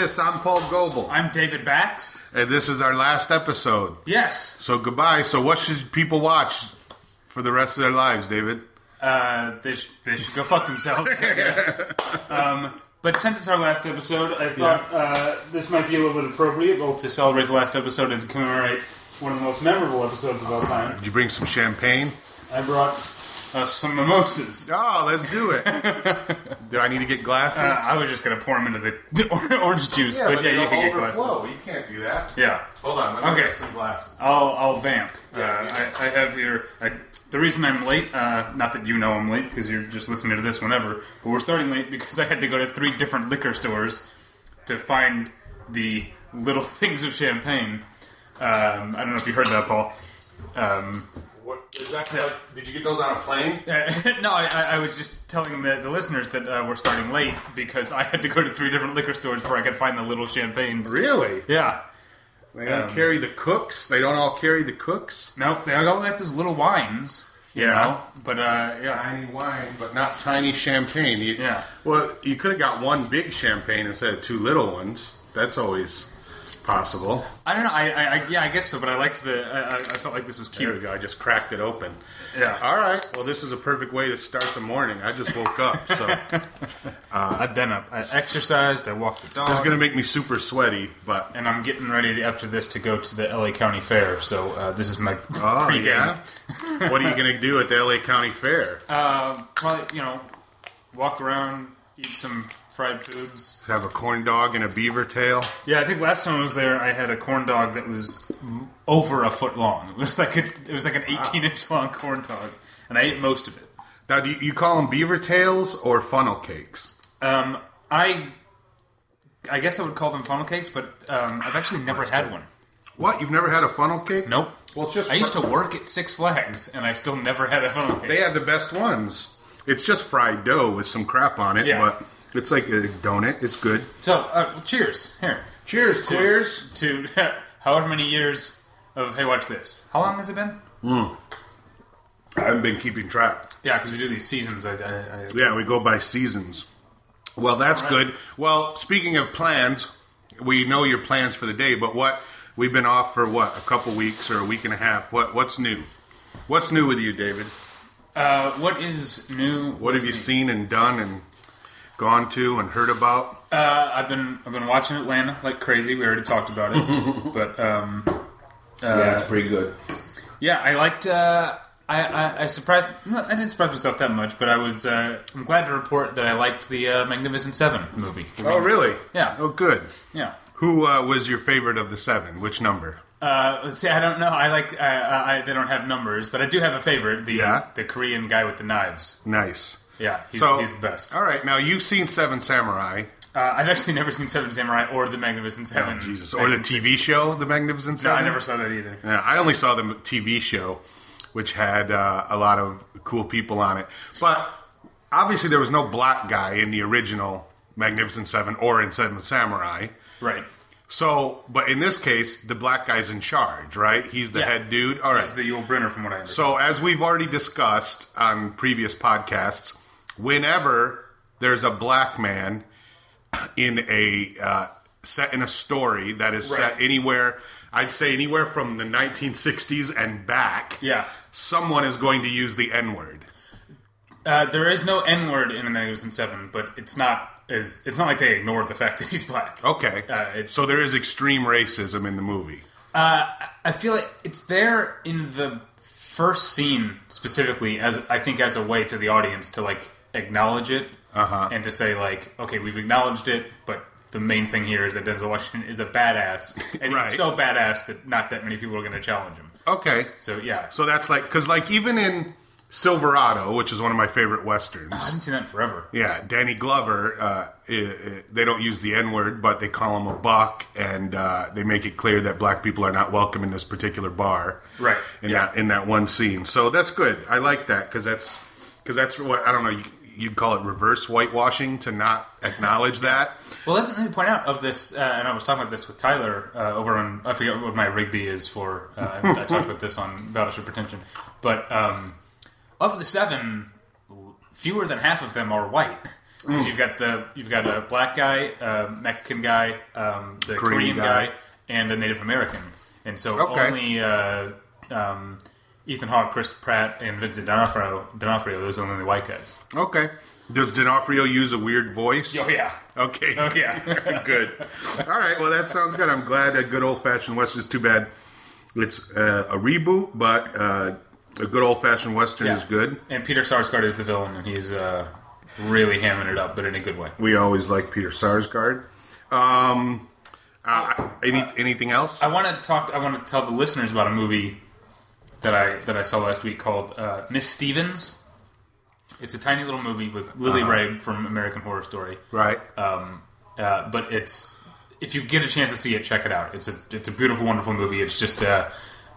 This. I'm Paul Goebel. I'm David Bax. And this is our last episode. Yes. So goodbye. So what should people watch for the rest of their lives, David? Uh, they, sh- they should go fuck themselves, I guess. um, but since it's our last episode, I thought uh, this might be a little bit appropriate, both to celebrate the last episode and to commemorate one of the most memorable episodes of all time. Did you bring some champagne? I brought us some mimosas. Oh, let's do it. do I need to get glasses? Uh, I was just going to pour them into the orange juice, but yeah, you can get glasses. You can't do that. Yeah. Hold on. Let me Okay. get some glasses. I'll, I'll vamp. Uh, Yeah, yeah. I, I have your. I, the reason I'm late, uh, not that you know I'm late because you're just listening to this whenever, but we're starting late because I had to go to three different liquor stores to find the little things of champagne. Um, I don't know if you heard that, Paul. Um, What is that? like- Did you get those on a plane? uh, no, I, I I was just telling the, the listeners that uh, we're starting late because I had to go to three different liquor stores before I could find the little champagnes. Really? Yeah. They don't Um, carry the cooks. They don't all carry the cooks. Nope, they all got those little wines. You Yeah. know? But, uh, yeah. Tiny wine, but not tiny champagne. You, Yeah. Well, you could have got one big champagne instead of two little ones. That's always possible. I don't know. I, I, I yeah, I guess so. But I liked the. I, I felt like this was There we cute. go. I just cracked it open. Yeah. All right. Well, this is a perfect way to start the morning. I just woke up, so I've been up. I exercised. I walked the dog. it's going to make me super sweaty. But and I'm getting ready to, after this to go to the LA County Fair. So uh, this is my oh pregame. yeah, what are you going to do at the LA County Fair? Uh, probably you know, walk around, eat some fried foods. Have a corn dog and a beaver tail. Yeah, I think last time I was there, I had a corn dog that was over a foot long. It was like a, it was like an 18 inch long corn dog, and I ate most of it. Now, do you, you call them beaver tails or funnel cakes? Um, I. I guess I would call them funnel cakes, but um, I've actually never had one. What? You've never had a funnel cake? Nope. Well, it's just I used to work at Six Flags, and I still never had a funnel cake. They have the best ones. It's just fried dough with some crap on it, Yeah. but it's like a donut. It's good. so, uh, well, cheers. Here. Cheers, cheers. To however many years of, hey, watch this. How long has it been? I haven't been keeping track. Yeah, because we do these seasons. I, I, I, Yeah, we go by seasons. Well, that's good. Well, speaking of plans, we know your plans for the day, but what we've been off for what a couple weeks or a week and a half. What what's new? What's new with you, David? uh, what is new? What have you seen and done and gone to and heard about? Uh, I've been I've been watching Atlanta like crazy. We already talked about it, but um, yeah, it's pretty good. yeah, I liked. Uh, I, I, I surprised. no, I didn't surprise myself that much, but I was. Uh, I'm glad to report that I liked the uh, Magnificent Seven movie. Oh, really? Yeah. Oh, good. Yeah. Who uh, was your favorite of the seven? Which number? Uh, let's see. I don't know. I like. Uh, I, they don't have numbers, but I do have a favorite. The Yeah? the Korean guy with the knives. Nice. Yeah, he's, So- he's the best. All right, now you've seen Seven Samurai, Uh, I've actually never seen Seven Samurai or the Magnificent Seven. Oh, Jesus, or the TV show, The Magnificent No, Seven. I never saw that either. Yeah, I only saw the TV show, which had uh, a lot of cool people on it. But obviously, there was no black guy in the original Magnificent Seven or in Seven Samurai. Right. So, but in this case, the black guy's in charge, right? He's the Yeah. head dude. All right. It's the Yul Brynner, from what I understand. So, as we've already discussed on previous podcasts, whenever there's a black man in a uh, set in a story that is set anywhere, I'd say anywhere from the 1960s and back, Yeah. someone is going to use the N word. Uh, there is no N word in the Magnificent Seven, but it's not as it's not like they ignored the fact that he's black. Okay, Uh, it's- so there is extreme racism in the movie. I feel like it's there in the first scene specifically as I think as a way to the audience to like acknowledge it Uh-huh. and to say like, okay, we've acknowledged it, but the main thing here is that Denzel Washington is a badass, and Right. he's so badass that not that many people are going to challenge him. Okay, So yeah, so that's like because like even in Silverado, which is one of my favorite westerns. I haven't seen that in forever. Yeah, Danny Glover. Uh, i- i- they don't use the N word, but they call him a buck, and uh, they make it clear that black people are not welcome in this particular bar. Right, In yeah. that in that one scene, so that's good. I like that because that's because that's what I don't know. You, you'd call it reverse whitewashing to not acknowledge that. Well, let me point out of this, uh, and I was talking about this with Tyler uh, over on I forget what my Rigby is for. Uh, I, talked about this on Battleship Pretension, but um, of the seven, fewer than half of them are white. because you've got the you've got a black guy, a Mexican guy, um, the Korean Korean, guy. guy. and a Native American, and so Okay. only uh, um, Ethan Hawke, Chris Pratt, and Vincent D'Onofrio, D'Onofrio those are the only white guys. Okay. Does D'Onofrio use a weird voice? Oh yeah, Okay. oh yeah. good. All right. Well, that sounds good. I'm glad that good old fashioned western. It's too bad it's uh, a reboot, but uh, a good old fashioned western Yeah. is good. and Peter Sarsgaard is the villain, and he's uh, really hamming it up, but in a good way. We always like Peter Sarsgaard. Um, uh, any anything else? I want to talk. I want to tell the listeners about a movie that I that I saw last week called uh, Miss Stevens. It's a tiny little movie with Lily Uh-huh. Rabe from American Horror Story. right. Um, uh, but it's if you get a chance to see it, check it out. It's a it's a beautiful, wonderful movie. It's just uh,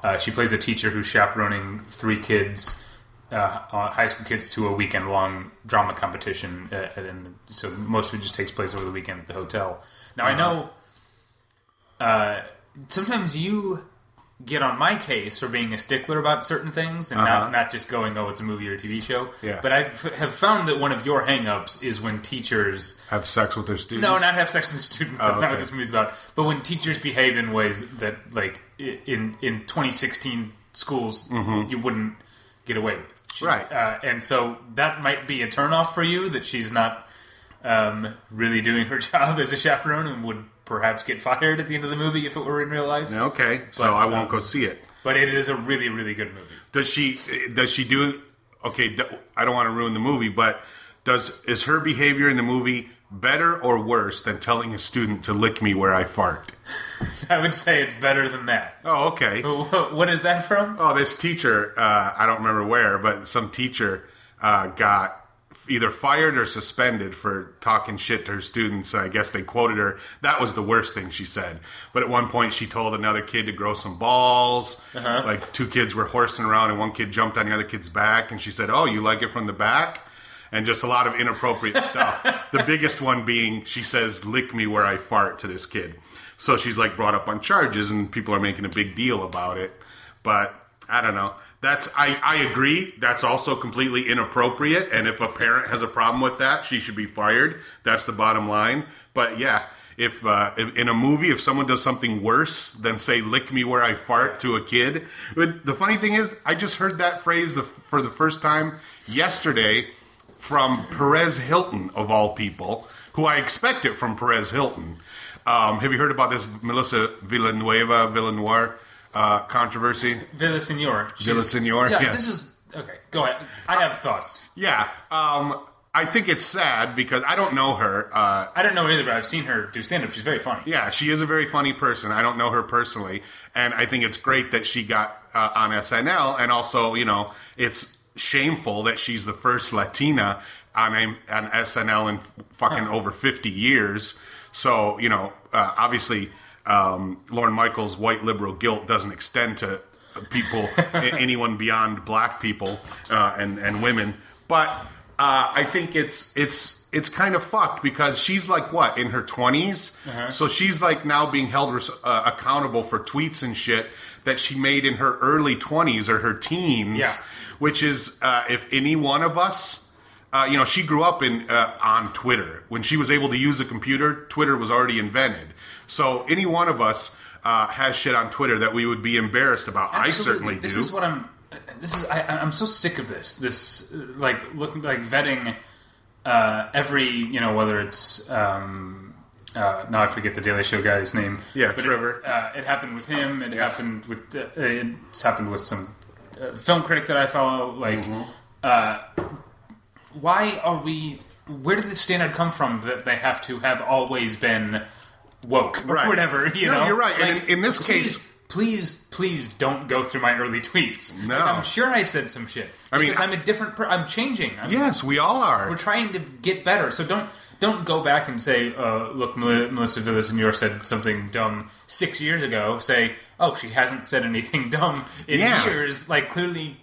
uh, she plays a teacher who's chaperoning three kids, uh, uh, high school kids, to a weekend long drama competition, uh, and so most of it just takes place over the weekend at the hotel. Now I know uh, sometimes you get on my case for being a stickler about certain things and Uh-huh. not, not just going, oh, it's a movie or a TV show. Yeah. But I have found that one of your hangups is when teachers Have sex with their students? no, not have sex with students. That's Oh, not what this movie's about. But when teachers behave in ways that, like, in in 2016 schools, you wouldn't get away with. She- Mm-hmm. Right. Uh, and so that might be a turnoff for you that she's not um, really doing her job as a chaperone and would perhaps get fired at the end of the movie if it were in real life. Okay, so But, I won't um, go see it. But it is a really, really good movie. Does she? Does she do? Okay, d- I don't want to ruin the movie, but does is her behavior in the movie better or worse than telling a student to lick me where I fart? I would say it's better than that. Oh, okay. What is that from? Oh, this teacher, uh, I don't remember where, but some teacher uh, got either fired or suspended for talking shit to her students. I guess they quoted her. That was the worst thing she said. But at one point, she told another kid to grow some balls. Uh-huh. Like two kids were horsing around, and one kid jumped on the other kid's back, and she said, "Oh, you like it from the back." And just a lot of inappropriate stuff. The biggest one being, she says, "Lick me where I fart" to this kid. So she's like brought up on charges, and people are making a big deal about it. But I don't know. That's I, I agree. That's also completely inappropriate. And if a parent has a problem with that, she should be fired. That's the bottom line. But yeah, if, uh, if in a movie, if someone does something worse than say "lick me where I fart" to a kid, but the funny thing is, I just heard that phrase the, for the first time yesterday from Perez Hilton of all people, who I expect it from Perez Hilton. Um, have you heard about this Melissa Villanueva Villanueva uh, controversy? Villasenor. She's- Villasenor, Yeah, yes. this is okay. Go ahead. I have thoughts. Yeah, um, I think it's sad because I don't know her. Uh, I don't know her either, but I've seen her do stand up. She's very funny. yeah, she is a very funny person. I don't know her personally, and I think it's great that she got uh, on SNL. And also, you know, it's shameful that she's the first Latina on a, on SNL in fucking over fifty years. So, you know, uh, obviously, um, Lorne Michaels' white liberal guilt doesn't extend to people, anyone beyond black people uh, and and women. But uh, I think it's it's it's kind of fucked because she's like what in her 20s, so she's like now being held uh, accountable for tweets and shit that she made in her early 20s or her teens. Yeah. Which is, uh, if any one of us uh, you know, she grew up in uh, on Twitter. When she was able to use a computer, Twitter was already invented. So any one of us uh, has shit on Twitter that we would be embarrassed about. I certainly This do. This is what I'm. This is. I, I'm so sick of this. This uh, like looking like vetting uh, every you know whether it's. Um, uh, now I forget the Daily Show guy's name. Yeah, but Trevor. It, uh, it happened with him. It happened with. Uh, it's happened with some uh, film critic that I follow. Like, Mm-hmm. uh, why are we? Where did the standard come from that they have to have always been woke or Right. whatever? You No, know, you're right. And in- in this please- case- please, please don't go through my early tweets. No. Like, I'm sure I said some shit I mean, because I- I'm a different. Per- I'm changing. I'm, yes, we all are. we're trying to get better. So don't don't go back and say, uh, "Look, Mel- Melissa Villasenor said something dumb six years ago." Say, "Oh, she hasn't said anything dumb in Yeah. years." Like clearly,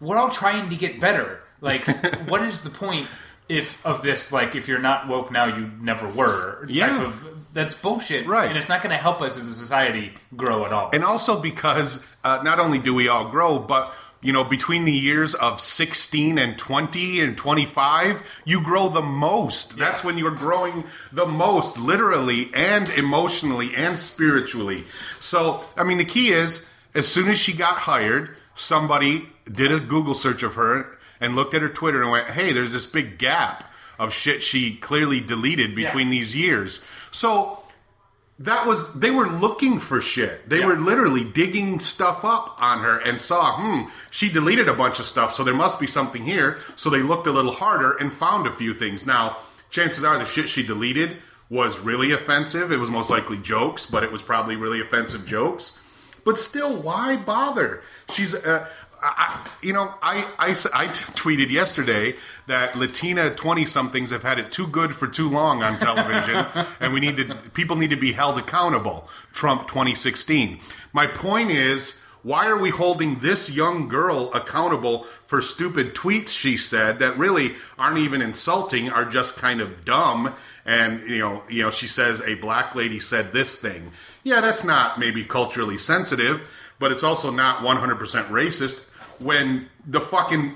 we're all trying to get better. Like, what is the point if of this? Like, if you're not woke now, you never were. Type Yeah. of that's bullshit. Right. and it's not going to help us as a society grow at all. and also because uh, not only do we all grow, but you know, between the years of 16 and 20 and 25, you grow the most. That's when you're growing the most, literally and emotionally and spiritually. So, I mean, the key is as soon as she got hired, somebody did a Google search of her and looked at her Twitter and went, hey, there's this big gap of shit she clearly deleted between Yeah. these years. So, that was they were looking for shit. They Yeah. were literally digging stuff up on her and saw, hmm, she deleted a bunch of stuff, so there must be something here. So they looked a little harder and found a few things. Now, chances are the shit she deleted was really offensive. It was most likely jokes, but it was probably really offensive jokes. But still, why bother? She's, uh, I, I- you know, I I tweeted yesterday that Latina 20 somethings have had it too good for too long on television, and we need to, people need to be held accountable. Trump 2016. My point is, why are we holding this young girl accountable for stupid tweets she said that really aren't even insulting, are just kind of dumb? And you know, you know, she says a black lady said this thing. Yeah, that's not maybe culturally sensitive, but it's also not 100% racist when the fucking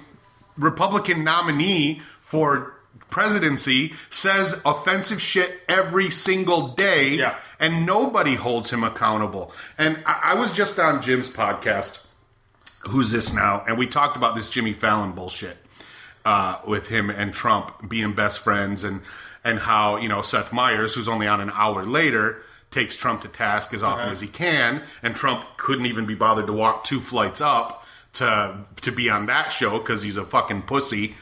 Republican nominee for presidency says offensive shit every single day Yeah. and nobody holds him accountable. And I, I was just on Jim's podcast, Who's This Now? And we talked about this Jimmy Fallon bullshit uh, with him and Trump being best friends and, and how, you know, Seth Meyers, who's only on an hour later, takes Trump to task as often as he can. And Trump couldn't even be bothered to walk two flights up to, to be on that show because he's a fucking pussy.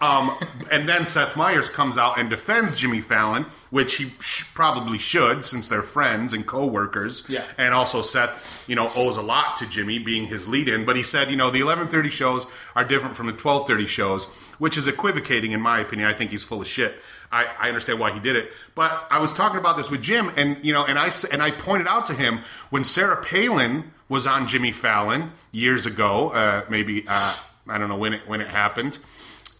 Um, and then Seth Meyers comes out and defends Jimmy Fallon, which he sh- probably should since they're friends and co-workers. Yeah. And also Seth, you know, owes a lot to Jimmy being his lead-in. But he said, you know, the 11:30 shows are different from the 12:30 shows, which is equivocating in my opinion. I think he's full of shit. I, I understand why he did it, but I was talking about this with Jim, and you know, and I and I pointed out to him when Sarah Palin was on Jimmy Fallon years ago, uh, maybe uh, I don't know when it when it happened.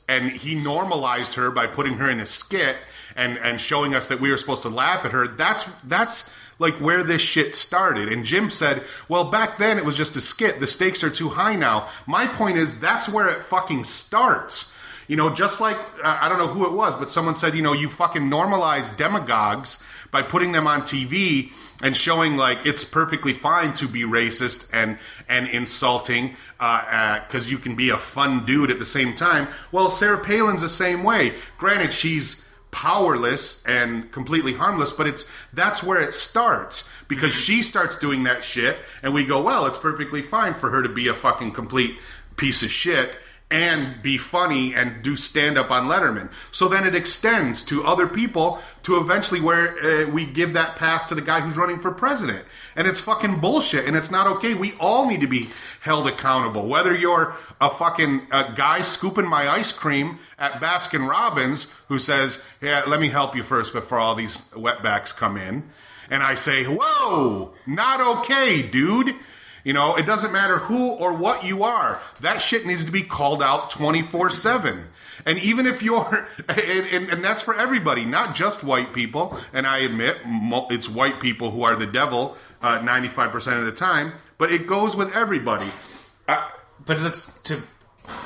And he normalized her by putting her in a skit and and showing us that we were supposed to laugh at her. That's that's like where this shit started. And jim said well back then it was just a skit. The stakes are too high now. My point is that's where it fucking starts. You know just like uh, i don't know who it was but someone said you know you fucking normalize demagogues by putting them on tv and showing like it's perfectly fine to be racist and and insulting uh, uh, because you can be a fun dude at the same time. Well, Sarah Palin's the same way. Granted, she's powerless and completely harmless, but it's that's where it starts because mm-hmm. she starts doing that shit, and we go, well, it's perfectly fine for her to be a fucking complete piece of shit and be funny and do stand up on Letterman. So then it extends to other people to eventually where uh, we give that pass to the guy who's running for president. And it's fucking bullshit and it's not okay. We all need to be held accountable. Whether you're a fucking uh, guy scooping my ice cream at Baskin Robbins who says, "Yeah, let me help you first before all these wetbacks come in." And I say, "Whoa, not okay, dude." You know, it doesn't matter who or what you are. That shit needs to be called out 24 7. And even if you're, and, and, and that's for everybody, not just white people. And I admit it's white people who are the devil uh, 95% of the time, but it goes with everybody. Uh, But that's to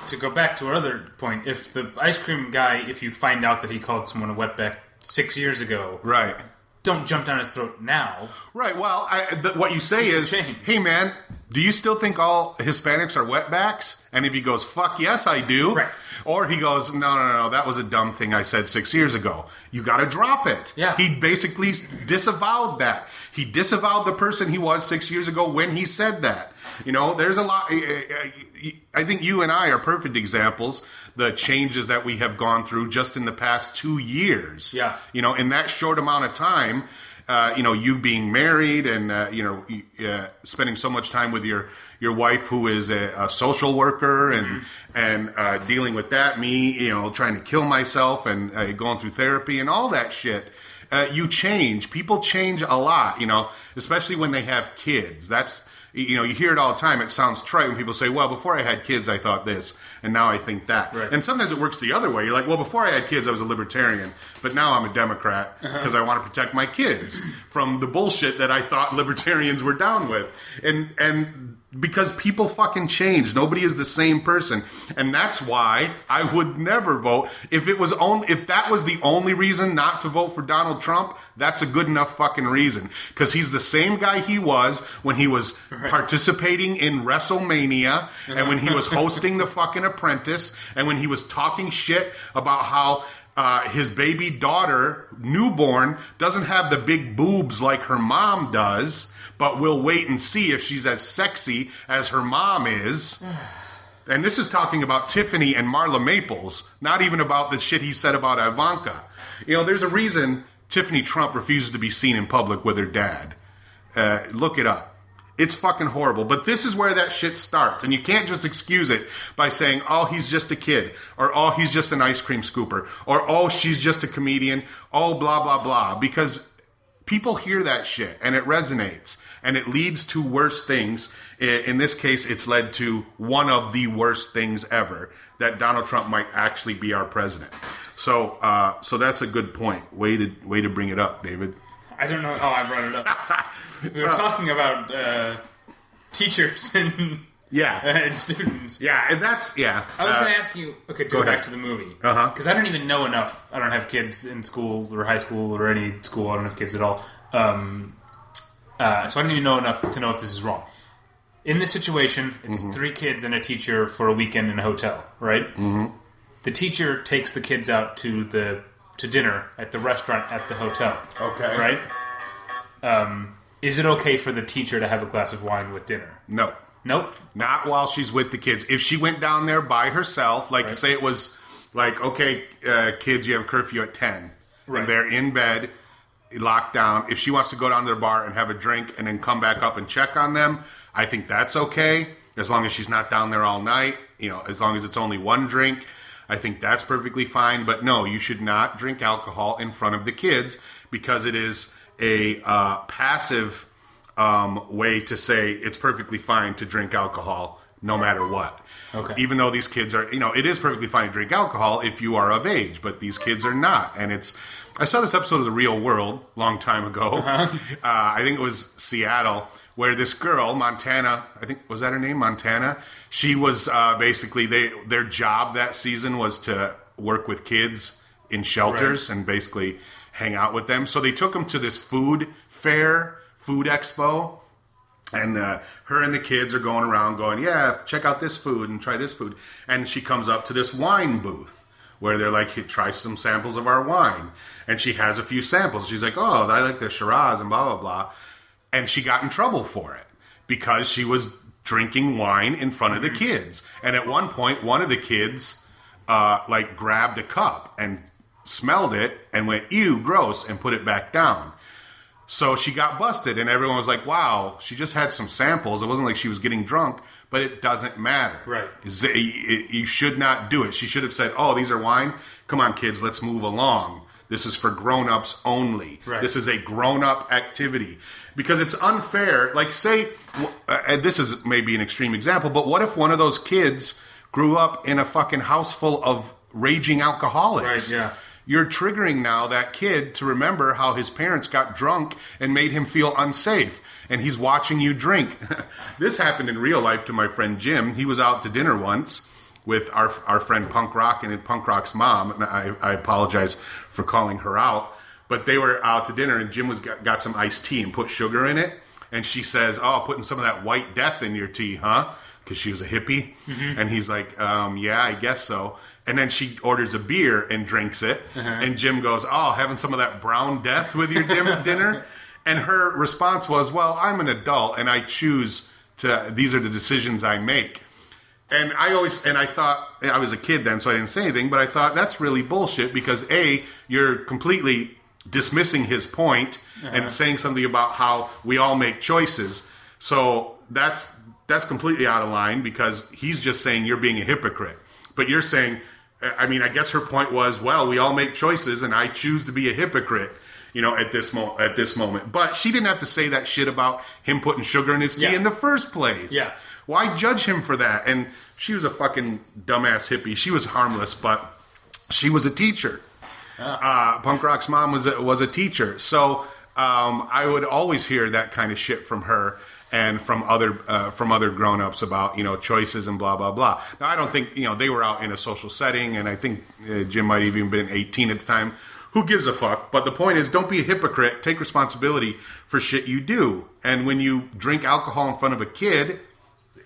to go back to our other point. If the ice cream guy, if you find out that he called someone a wetback six years ago, right. Don't jump down his throat now. Right. Well, I, th- what you say is, Change. hey, man, do you still think all Hispanics are wetbacks? And if he goes, fuck yes, I do. Right. Or he goes, no, no, no, that was a dumb thing I said six years ago. You got to drop it. Yeah. He basically disavowed that. He disavowed the person he was six years ago when he said that. You know, there's a lot. I think you and I are perfect examples. The changes that we have gone through just in the past two years. Yeah. You know, in that short amount of time, uh, you know, you being married and uh, you know, uh, spending so much time with your your wife who is a, a social worker and and uh, dealing with that. Me, you know, trying to kill myself and uh, going through therapy and all that shit. Uh, you change. People change a lot. You know, especially when they have kids. That's you know, you hear it all the time. It sounds trite when people say, "Well, before I had kids, I thought this, and now I think that." Right. And sometimes it works the other way. You're like, "Well, before I had kids, I was a libertarian, but now I'm a Democrat uh-huh. because I want to protect my kids from the bullshit that I thought libertarians were down with." And and because people fucking change. Nobody is the same person, and that's why I would never vote if it was only if that was the only reason not to vote for Donald Trump. That's a good enough fucking reason because he's the same guy he was when he was participating in WrestleMania and when he was hosting the fucking Apprentice and when he was talking shit about how. Uh, his baby daughter, newborn, doesn't have the big boobs like her mom does but we'll wait and see if she's as sexy as her mom is. And this is talking about Tiffany and Marla Maples, not even about the shit he said about Ivanka. You know, there's a reason Tiffany Trump refuses to be seen in public with her dad. Uh, look it up. It's fucking horrible. But this is where that shit starts. And you can't just excuse it by saying, oh, he's just a kid. Or, oh, he's just an ice cream scooper. Or, oh, she's just a comedian. Oh, blah, blah, blah. Because people hear that shit and it resonates and it leads to worse things. In this case, it's led to one of the worst things ever that Donald Trump might actually be our president. So, uh, so that's a good point. Way to way to bring it up, David. I don't know how I brought it up. we were talking about uh, teachers and yeah and students. Yeah, and that's yeah. I was uh, going to ask you. Okay, go, go back to the movie Uh-huh. because I don't even know enough. I don't have kids in school or high school or any school. I don't have kids at all. Um, uh, so I don't even know enough to know if this is wrong. In this situation, it's Mm-hmm. three kids and a teacher for a weekend in a hotel, right? Mm-hmm. The teacher takes the kids out to the to dinner at the restaurant at the hotel. Okay. Right? Um, is it okay for the teacher to have a glass of wine with dinner? no. Nope. Not while she's with the kids. If she went down there by herself, like Right. say it was like, okay, uh, kids, you have curfew at ten, Right. and they're in bed, locked down. If she wants to go down to the bar and have a drink and then come back up and check on them, I think that's okay. As long as she's not down there all night, you know, as long as it's only one drink, I think that's perfectly fine. But no, you should not drink alcohol in front of the kids because it is a uh, passive um, way to say it's perfectly fine to drink alcohol no matter what. Okay. Even though these kids are, you know, it is perfectly fine to drink alcohol if you are of age, but these kids are not. And it's, I saw this episode of The Real World long time ago. uh I think it was Seattle, where this girl, Montana, I think was that her name, Montana. She was uh, basically they their job that season was to work with kids in shelters and basically hang out with them. So they took them to this food fair, food expo, and uh, her and the kids are going around going, yeah, check out this food and try this food. And she comes up to this wine booth where they're like, try some samples of our wine. And she has a few samples. She's like, oh, I like the Shiraz and blah, blah, blah. And she got in trouble for it because she was drinking wine in front of the kids. And at one point, one of the kids, uh, like, grabbed a cup and smelled it and went, ew, gross, and put it back down. So she got busted, and everyone was like, "Wow, she just had some samples. It wasn't like she was getting drunk." But it doesn't matter. Right. You should not do it. She should have said, "Oh, these are wine. Come on, kids, let's move along. This is for grown-ups only. Right. This is a grown-up activity." Because it's unfair. Like, say, and this is maybe an extreme example, but what if one of those kids grew up in a fucking house full of raging alcoholics? Right, yeah. You're triggering now that kid to remember how his parents got drunk and made him feel unsafe. And he's watching you drink. this happened in real life to my friend Jim. He was out to dinner once with our, our friend Punk Rock and Punk Rock's mom. And I, I apologize for calling her out. But they were out to dinner and Jim was got, got some iced tea and put sugar in it. And she says, Oh, putting some of that white death in your tea, huh? Because she was a hippie. And he's like, um, Yeah, I guess so. And then she orders a beer and drinks it. And Jim goes, Oh, having some of that brown death with your dinner? And her response was, Well, I'm an adult and I choose to, these are the decisions I make. And I always, and I thought, I was a kid then, so I didn't say anything, but I thought that's really bullshit because A, you're completely dismissing his point and saying something about how we all make choices. So that's, that's completely out of line because he's just saying you're being a hypocrite. But you're saying, I mean, I guess her point was, well, we all make choices and I choose to be a hypocrite. You know, at this mo- at this moment, but she didn't have to say that shit about him putting sugar in his tea Yeah. in the first place. Yeah. Why judge him for that? And she was a fucking dumbass hippie. She was harmless, but she was a teacher. Uh, Punk Rock's mom was a, was a teacher, so um, I would always hear that kind of shit from her. and from other uh, from other grown-ups about you know choices and blah blah blah. Now I don't think you know they were out in a social setting, and I think uh, Jim might have even been 18 at the time. Who gives a fuck? But the point is, don't be a hypocrite. Take responsibility for shit you do. And when you drink alcohol in front of a kid,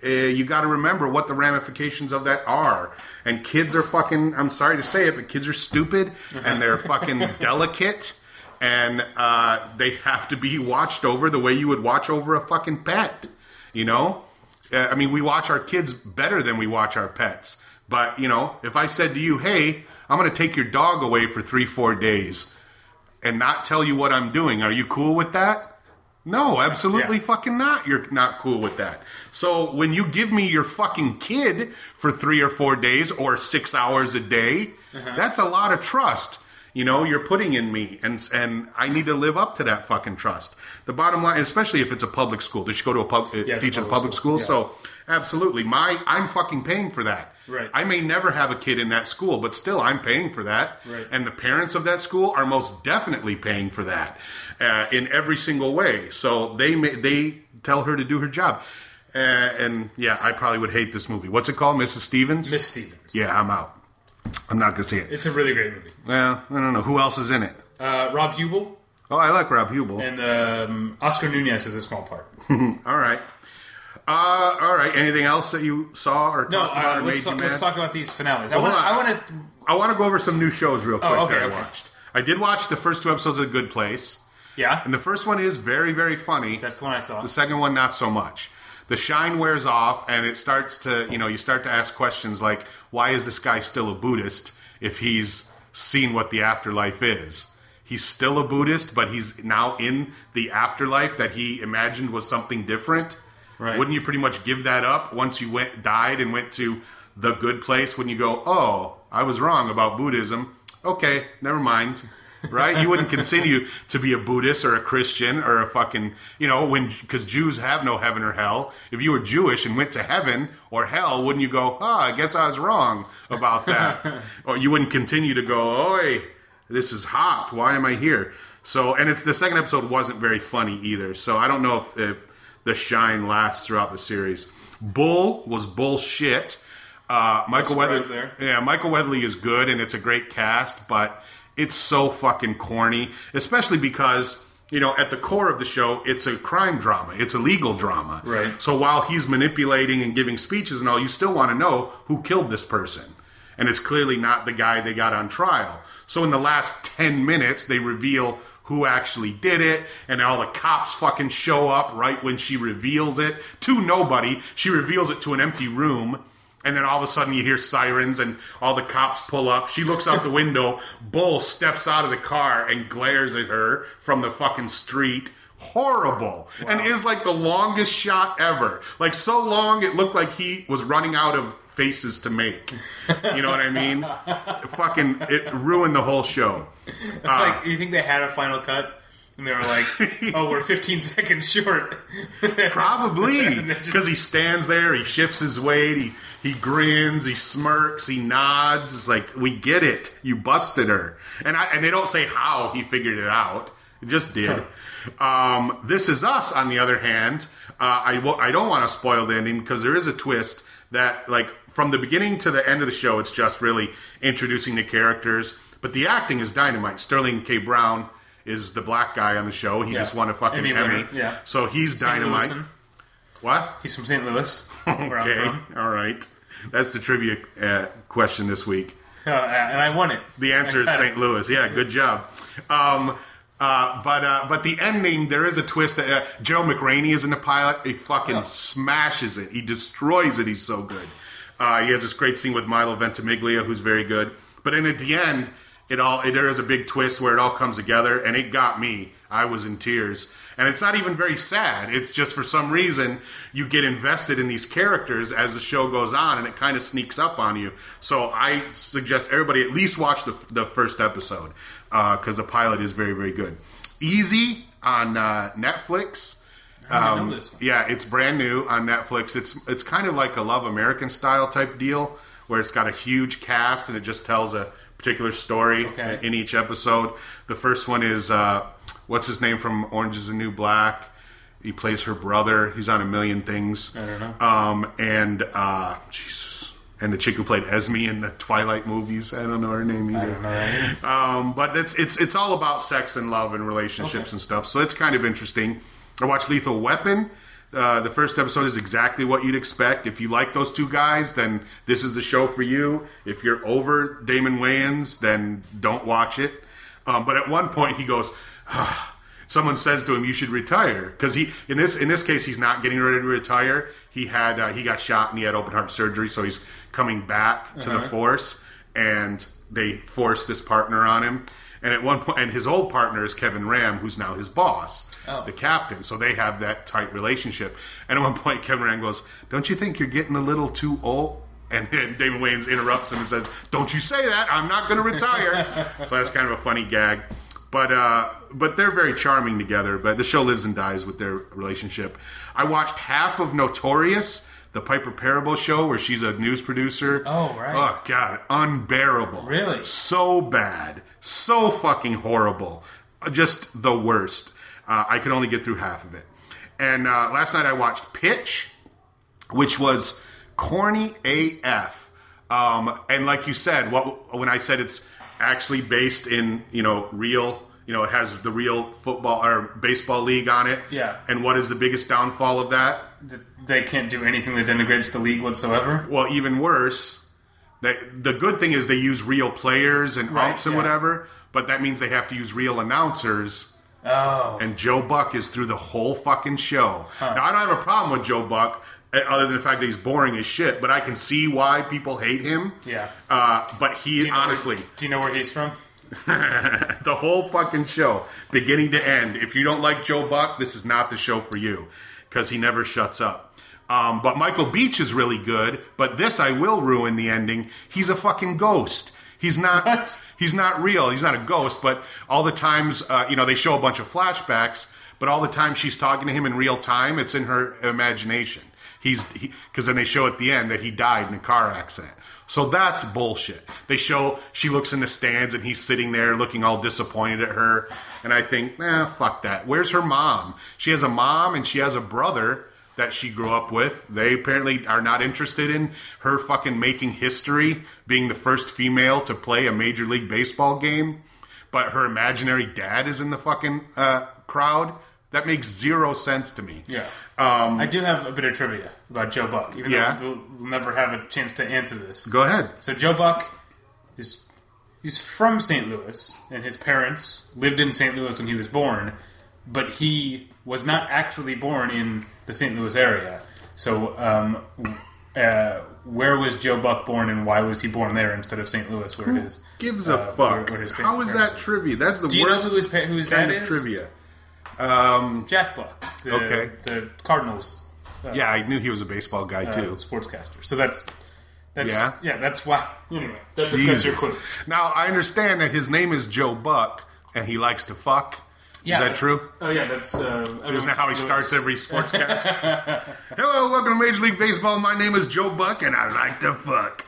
uh, you got to remember what the ramifications of that are. And kids are fucking. I'm sorry to say it, but kids are stupid and they're fucking delicate, and uh, they have to be watched over the way you would watch over a fucking pet. You know, uh, I mean, we watch our kids better than we watch our pets. But you know, if I said to you, "Hey, I'm going to take your dog away for three, four days," and not tell you what I'm doing, are you cool with that? No, absolutely Yeah. fucking not. You're not cool with that. So when you give me your fucking kid for three or four days or six hours a day, Uh-huh. that's a lot of trust. You know, you're putting in me, and and I need to live up to that fucking trust. The bottom line, especially if it's a public school, they should go to a pub, uh, it's teach a public public school. school, So absolutely, my I'm fucking paying for that. Right. I may never have a kid in that school, but still, I'm paying for that. Right. And the parents of that school are most definitely paying for that uh, in every single way. So they may, they tell her to do her job. Uh, and yeah, I probably would hate this movie. What's it called, Mrs. Stevens? Miss Stevens. Yeah, I'm out. I'm not gonna see it. It's a really great movie. Well, I don't know who else is in it. Uh, Rob Huebel Oh, I like Rob Huebel. and um, Oscar Nunez is a small part. all right. Uh, all right. Anything else that you saw or No, talked about uh, or let's, made you talk, let's mad? talk about these finales. I Well, want to. hold on. I want to. I want to go over some new shows real quick Oh, okay, that I okay. watched. I did watch the first two episodes of Good Place, Yeah, and the first one is very, very funny. that's the one I saw. The second one, not so much. The shine wears off, and it starts to, you know, you start to ask questions like, why is this guy still a Buddhist if he's seen what the afterlife is? He's still a Buddhist, but he's now in the afterlife that he imagined was something different. Right. Wouldn't you pretty much give that up once you went died and went to the good place? When you go, oh, I was wrong about Buddhism. Okay, never mind right? You wouldn't continue to be a Buddhist or a Christian or a fucking, you know, when because Jews have no heaven or hell. If you were Jewish and went to heaven or hell, wouldn't you go, ah, I guess I was wrong about that? or you wouldn't continue to go, oi, this is hot. Why am I here? So, and it's the second episode wasn't very funny either. So I don't know if, if the shine lasts throughout the series. Bull was bullshit. Uh, Michael Weather, surprise there. yeah, Michael Weatherly is good and it's a great cast, but it's so fucking corny, especially because you know at the core of the show it's a crime drama, it's a legal drama. Right. So while he's manipulating and giving speeches and all, you still want to know who killed this person, and it's clearly not the guy they got on trial. So in the last ten minutes, they reveal who actually did it, and all the cops fucking show up right when she reveals it to nobody. She reveals it to an empty room. And then all of a sudden you hear sirens and all the cops pull up. She looks out the window. Bull steps out of the car and glares at her from the fucking street. Horrible. And is like the longest shot ever. Like so long it looked like he was running out of faces to make. You know what I mean? fucking it ruined the whole show. like, uh, you think they had a final cut? And they were like, "Oh, we're 15 seconds short." Probably And then just- because he stands there, he shifts his weight, he he grins, he smirks, he nods. It's like we get it. You busted her, and I and they don't say how he figured it out. It just did. Um, this is us. On the other hand, uh, I I don't want to spoil the ending because there is a twist that like from the beginning to the end of the show, it's just really introducing the characters. But the acting is dynamite. Sterling K. Brown is the black guy on the show. He Yeah. just won a fucking Emmy yeah. So he's St. dynamite. What? He's from St. Louis, Okay. All right. That's the trivia uh, question this week. uh, and I won it. The answer is St. Louis. Yeah, good job. Um, uh, but uh, but the ending, there is a twist. That, uh, Joe McRaney is in the pilot. He fucking Yeah. smashes it. He destroys it. He's so good. Uh, he has this great scene with Milo Ventimiglia, who's very good. But then at the end, it all it, there is a big twist where it all comes together, and it got me. I was in tears. And it's not even very sad. It's just for some reason you get invested in these characters as the show goes on, and it kind of sneaks up on you. So I suggest everybody at least watch the, the first episode because the pilot is very, very good. Easy on uh, Netflix. I know this one. Yeah, it's brand new on Netflix. It's it's kind of like a Love American style type deal where it's got a huge cast and it just tells a particular story Okay. in each episode. The first one is uh, what's his name from Orange Is the New Black. He plays her brother. He's on a million things. I don't know. Um, and uh, Jesus, and the chick who played Esme in the Twilight movies. I don't know her name I either. don't know. Um, but it's it's it's all about sex and love and relationships Okay. and stuff. So it's kind of interesting. I watched Lethal Weapon. Uh, the first episode is exactly what you'd expect. If you like those two guys, then this is the show for you. If you're over Damon Wayans, then don't watch it. Um, but at one point, he goes. Someone says to him, "You should retire," because he in this in this case he's not getting ready to retire. He had uh, he got shot and he had open heart surgery, so he's coming back to the force, and they force this partner on him. And at one point, and his old partner is Kevin Rahm, who's now his boss, Oh. the captain. So they have that tight relationship. And at one point, Kevin Rahm goes, "Don't you think you're getting a little too old?" And then David Wayans interrupts him and says, "Don't you say that? I'm not going to retire." so that's kind of a funny gag. But uh, but they're very charming together. But the show lives and dies with their relationship. I watched half of Notorious, the Piper Perabo show, where she's a news producer. Oh, right. Oh god, unbearable. Really? So bad, so fucking horrible, just the worst. Uh, I could only get through half of it. And uh, last night I watched Pitch, which was corny AF. Um, and like you said, what when I said it's actually based in you know real, you know, it has the real football or baseball league on it. Yeah. And what is the biggest downfall of that? They can't do anything that denigrates the league whatsoever. Well, even worse, they, the good thing is they use real players and Right, umps and yeah. whatever, but that means they have to use real announcers. Oh, And Joe Buck is through the whole fucking show. Now, I don't have a problem with Joe Buck, other than the fact that he's boring as shit, but I can see why people hate him. Yeah. Uh, but he, you know honestly, where, do you know where he's from? the whole fucking show, beginning to end. If you don't like Joe Buck, this is not the show for you because he never shuts up. Um, but Michael Beach is really good. But this, I will ruin the ending. He's a fucking ghost. He's not. What? He's not real. He's not a ghost. But all the times, uh, you know, they show a bunch of flashbacks. But all the time she's talking to him in real time, it's in her imagination. He's because then they show at the end that he died in a car accident. So that's bullshit. They show she looks in the stands and he's sitting there looking all disappointed at her. And I think, nah, fuck that. Where's her mom? She has a mom and she has a brother that she grew up with. They apparently are not interested in her fucking making history, being the first female to play a Major League Baseball game. But her imaginary dad is in the fucking uh, crowd. That makes zero sense to me. Yeah. Um, I do have a bit of trivia about Joe Buck, even Yeah. though we'll, never have a chance to answer this. Go ahead. So Joe Buck is he's from St. Louis, and his parents lived in St. Louis when he was born, but he was not actually born in the St. Louis area. So, um, uh, where was Joe Buck born, and why was he born there instead of St. Louis, where his Gives a uh, fuck. where his How is that trivia? That's the Do you know worst who his who his dad of is? trivia. Um, Jack Buck. The, Okay. The Cardinals. Uh, yeah, I knew he was a baseball guy uh, too. sportscaster. So that's that's Yeah? yeah, that's why. Anyway, that's, that's your clue. Now I understand that his name is Joe Buck and he likes to fuck. Yeah, is that true? Oh yeah, that's. Uh, Isn't that how he starts every sportscast? Hello, welcome to Major League Baseball. My name is Joe Buck, and I like to fuck.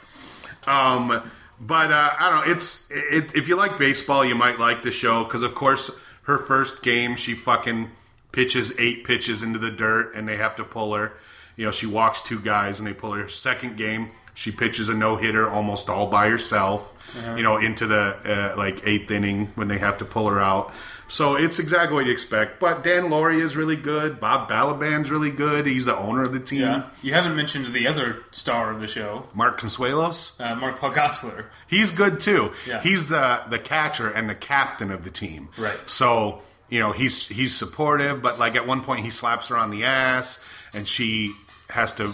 Um, but uh, I don't know. It's it, if you like baseball, you might like the show because, of course, her first game, she fucking pitches eight pitches into the dirt, and they have to pull her. You know, she walks two guys, and they pull her. Second game, she pitches a no hitter almost all by herself. You know, into the uh, like eighth inning when they have to pull her out. So it's exactly what you expect. But Dan Lauria is really good. Bob Balaban's really good. He's the owner of the team. Yeah, you haven't mentioned the other star of the show, Mark Consuelos. uh, Mark Pogosler. He's good too. Yeah. He's the the catcher and the captain of the team. Right. So you know he's he's supportive, but like at one point he slaps her on the ass, and she has to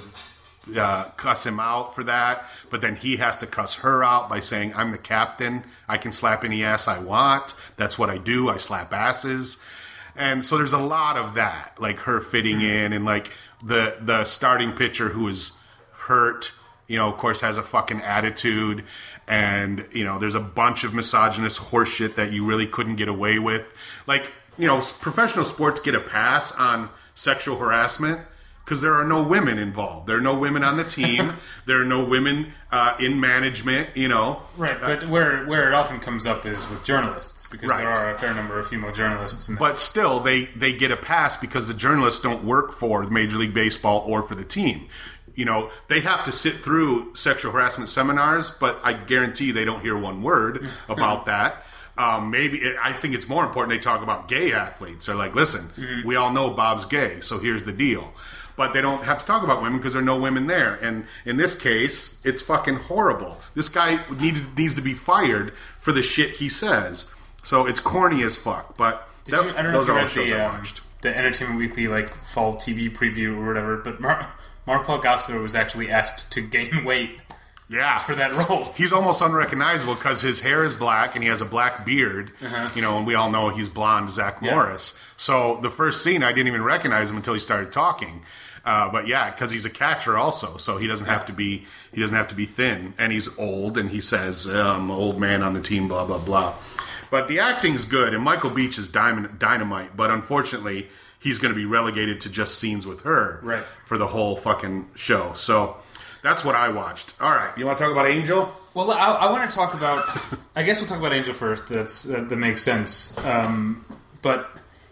uh, cuss him out for that. But then he has to cuss her out by saying, "I'm the captain. I can slap any ass I want. That's what I do. I slap asses." And so there's a lot of that, like her fitting in, and like the the starting pitcher who is hurt, you know, of course, has a fucking attitude, and you know, there's a bunch of misogynist horseshit that you really couldn't get away with. Like, you know, professional sports get a pass on sexual harassment because there are no women involved. There are no women on the team. there are no women uh, in management. You know, Right, but where where it often comes up is with journalists because Right. there are a fair number of female journalists. But still they they get a pass because the journalists don't work for Major League Baseball or for the team. You know, they have to sit through sexual harassment seminars, but I guarantee they don't hear one word about that. Um, maybe I think it's more important they talk about gay athletes. They're like, listen, we all know Bob's gay, so here's the deal. But they don't have to talk about women because there are no women there. And in this case, it's fucking horrible. This guy needed, needs to be fired for the shit he says. So it's corny as fuck. But Did that- you, I don't know if you read the um, the Entertainment Weekly like fall TV preview or whatever, but Mar- Mark Paul Gosselaar was actually asked to gain weight Yeah, for that role. He's almost unrecognizable because his hair is black and he has a black beard. You know, and we all know he's blonde, Zach Uh-huh. Yeah. Morris. So the first scene, I didn't even recognize him until he started talking. Uh, but yeah, because he's a catcher also, so he doesn't have to be he doesn't have to be thin, and he's old, and he says, "I'm an old man on the team." Blah blah blah. But the acting's good, and Michael Beach is diamond, dynamite. But unfortunately, he's going to be relegated to just scenes with her Right. for the whole fucking show. So that's what I watched. All right, you want to talk about Angel? Well, I, I want to talk about. I guess we'll talk about Angel first. That's that, that makes sense. Um, but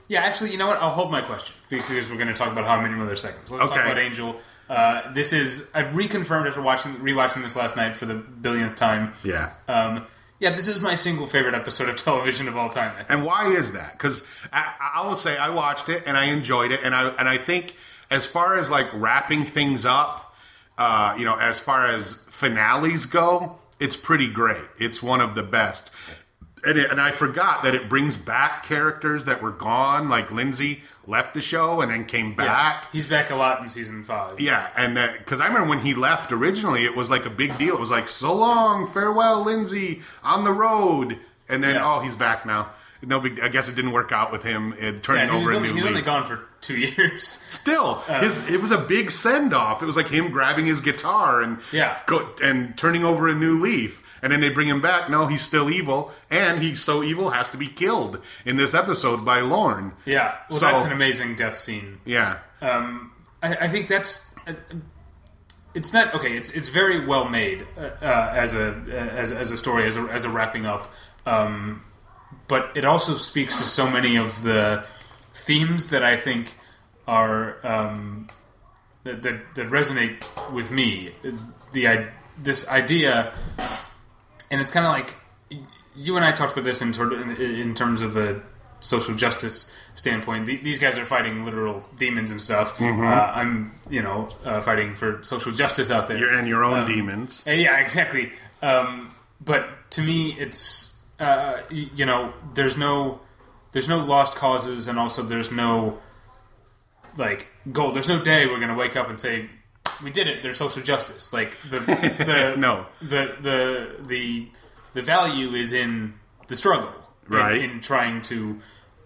yeah, actually, you know what? I'll hold my question because we're going to talk about how many other seconds. Let's Okay. talk about Angel. Uh, this is I've reconfirmed after watching rewatching this last night for the billionth time. Yeah. Um, yeah, this is my single favorite episode of television of all time. I think. And why is that? Because I, I will say I watched it and I enjoyed it, and I and I think as far as like wrapping things up, uh, you know, as far as finales go, it's pretty great. It's one of the best. And, it, and I forgot that it brings back characters that were gone, like Lindsay left the show and then came back. He's back a lot in season five. Yeah, and because I remember when he left originally, it was like a big deal. It was like, "So long, farewell, Lindsay, on the road," and then Yeah. oh, he's back now. No big. I guess it didn't work out with him uh, turning Yeah, over a only, new he was only gone for two years. Still, his it was a big send off. It was like him grabbing his guitar and Yeah. go, and turning over a new leaf. And then they bring him back. No, he's still evil, and he's so evil has to be killed in this episode by Lorne. Yeah, well, So- that's an amazing death scene. Yeah, Um, I, I think that's uh, it's not okay. It's it's very well made uh, uh, as a as, as a story as a as a wrapping up, um, but it also speaks to so many of the themes that I think are um, that, that that resonate with me. The this idea, and it's kind of like you and I talked about this in, sort of- in, terms of a social justice standpoint. The, these guys are fighting literal demons and stuff. Uh, I'm, you know, uh, fighting for social justice out there. Your- and your own Um, demons. Yeah, exactly. Um, but to me, it's uh, you know, there's no there's no lost causes, and also there's no like goal. There's no day we're gonna wake up and say we did it. There's social justice. Like the the No. the the the the value is in the struggle, Right. In, trying to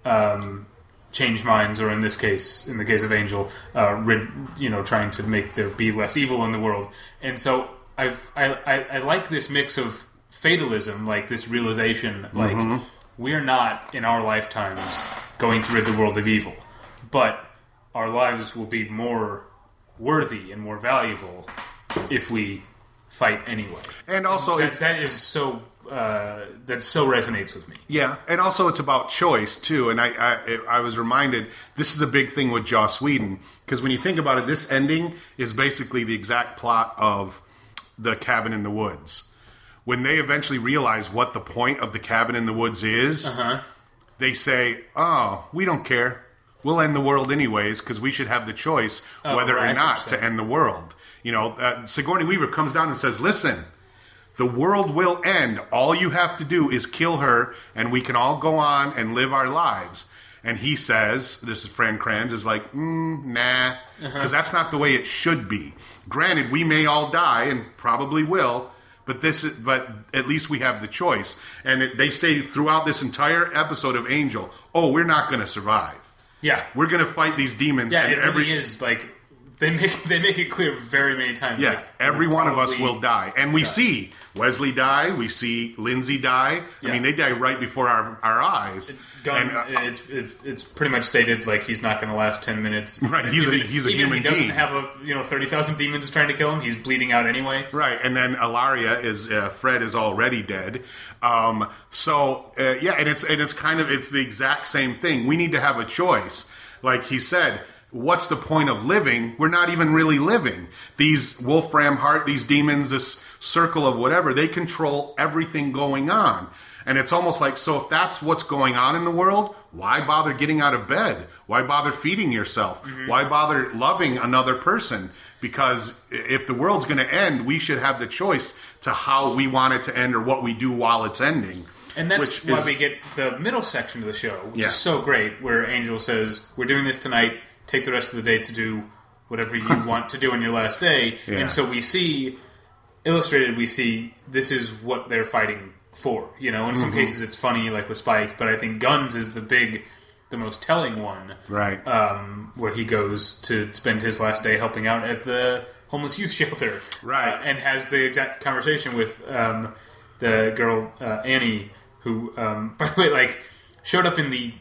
um, change minds, or in this case, in the case of Angel, uh, rid, you know, trying to make there be less evil in the world. And so I've, I, I, I like this mix of fatalism, like this realization, like we're not in our lifetimes going to rid the world of evil, but our lives will be more worthy and more valuable if we fight anyway. And also, That, that is so. Uh, that so resonates with me. Yeah, and also it's about choice too. And I, I, I was reminded this is a big thing with Joss Whedon because when you think about it, this ending is basically the exact plot of the Cabin in the Woods. When they eventually realize what the point of the Cabin in the Woods is, Uh-huh. they say, "Oh, we don't care. We'll end the world anyways because we should have the choice whether right, or not to end the world." You know, uh, Sigourney Weaver comes down and says, "Listen." The world will end. All you have to do is kill her, and we can all go on and live our lives. And he says, "This is Fran Kranz is like, mm, nah, because that's not the way it should be. Granted, we may all die, and probably will, but this is, but at least we have the choice. And it, they say throughout this entire episode of Angel, oh, we're not going to survive. Yeah, We're going to fight these demons. yeah. and It really is like they make they make it clear very many times. Yeah, like, every one of us will die, and we see Wesley die. We see Lindsay die. Yeah. I mean, they die right before our, our eyes. Gunn, And, uh, it's, it's it's pretty much stated like he's not going to last ten minutes. Right, he's a- he's a even human if he doesn't being. have a you know thirty thousand demons trying to kill him. He's bleeding out anyway. Right, and then Illyria is uh, Fred is already dead. Um, so uh, yeah, and it's and it's kind of it's the exact same thing. We need to have a choice, like he said. What's the point of living? We're not even really living. These Wolfram Hart, these demons, this circle of whatever, they control everything going on. And it's almost like, so if that's what's going on in the world, why bother getting out of bed? Why bother feeding yourself? Why bother loving another person? Because if the world's going to end, we should have the choice to how we want it to end or what we do while it's ending. And that's why is- we get the middle section of the show, which Yeah. is so great, where Angel says, "We're doing this tonight. Take the rest of the day to do whatever you want to do on your last day." Yeah. And so we see illustrated. We see this is what they're fighting for. You know, in some Mm-hmm. cases it's funny, like with Spike, but I think Gunn's is the big, the most telling one. Right. um, where he goes to spend his last day helping out at the homeless youth shelter, Right. uh, and has the exact conversation with um, the girl uh, Annie, who, um, by the way, like showed up in the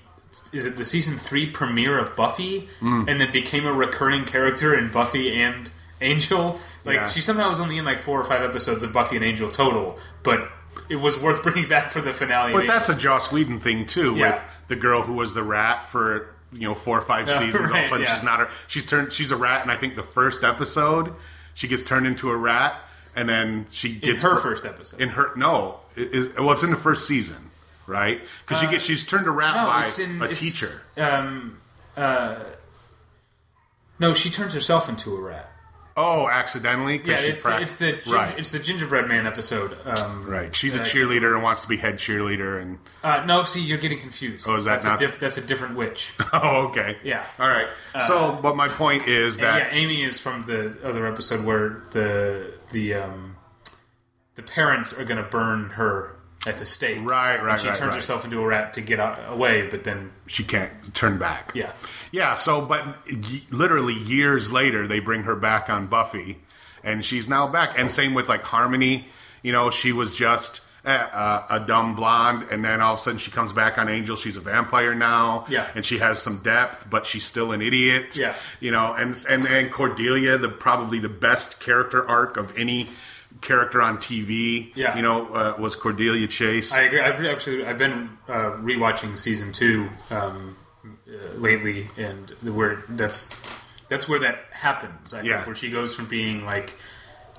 is it the season three premiere of Buffy, Mm. and then became a recurring character in Buffy and Angel. Like Yeah. she somehow was only in like four or five episodes of Buffy and Angel total, but it was worth bringing back for the finale. But that's a Joss Whedon thing too, Yeah. with the girl who was the rat for you know four or five Yeah, seasons. All of a sudden, yeah. she's not. Her, she's turned. She's a rat, and I think the first episode, she gets turned into a rat, and then she in gets her first episode. In her no, it is well, it's in the first season, right? Because she gets she's turned a rat Uh, no, by it's in a it's, teacher. Um, uh, no, she turns herself into a rat. Oh, accidentally? Yeah, it's the, it's the gin- right. it's the gingerbread man episode. Um, right. She's a uh, cheerleader and wants to be head cheerleader, and Uh, no, see, you're getting confused. Oh, is that that's not- a diff- that's a different witch. oh, okay, Yeah. all right. so, but my point is that yeah, Amy is from the other episode where the the um, the parents are going to burn her at the stake. Right, right, And she right, turns right. herself into a rat to get out, away, but then she can't turn back. yeah, Yeah, so but y- literally years later, they bring her back on Buffy, and she's now back. And same with like Harmony. You know, she was just uh, uh, a dumb blonde, and then all of a sudden she comes back on Angel. She's a vampire now. Yeah. and she has some depth, but she's still an idiot. Yeah. you know, and and and Cordelia, the probably the best character arc of any character on TV. Yeah. you know, uh, was Cordelia Chase. I agree. I've actually I've been uh, rewatching season two um, uh, lately, and the where that's that's where that happens. I Yeah. think where she goes from being like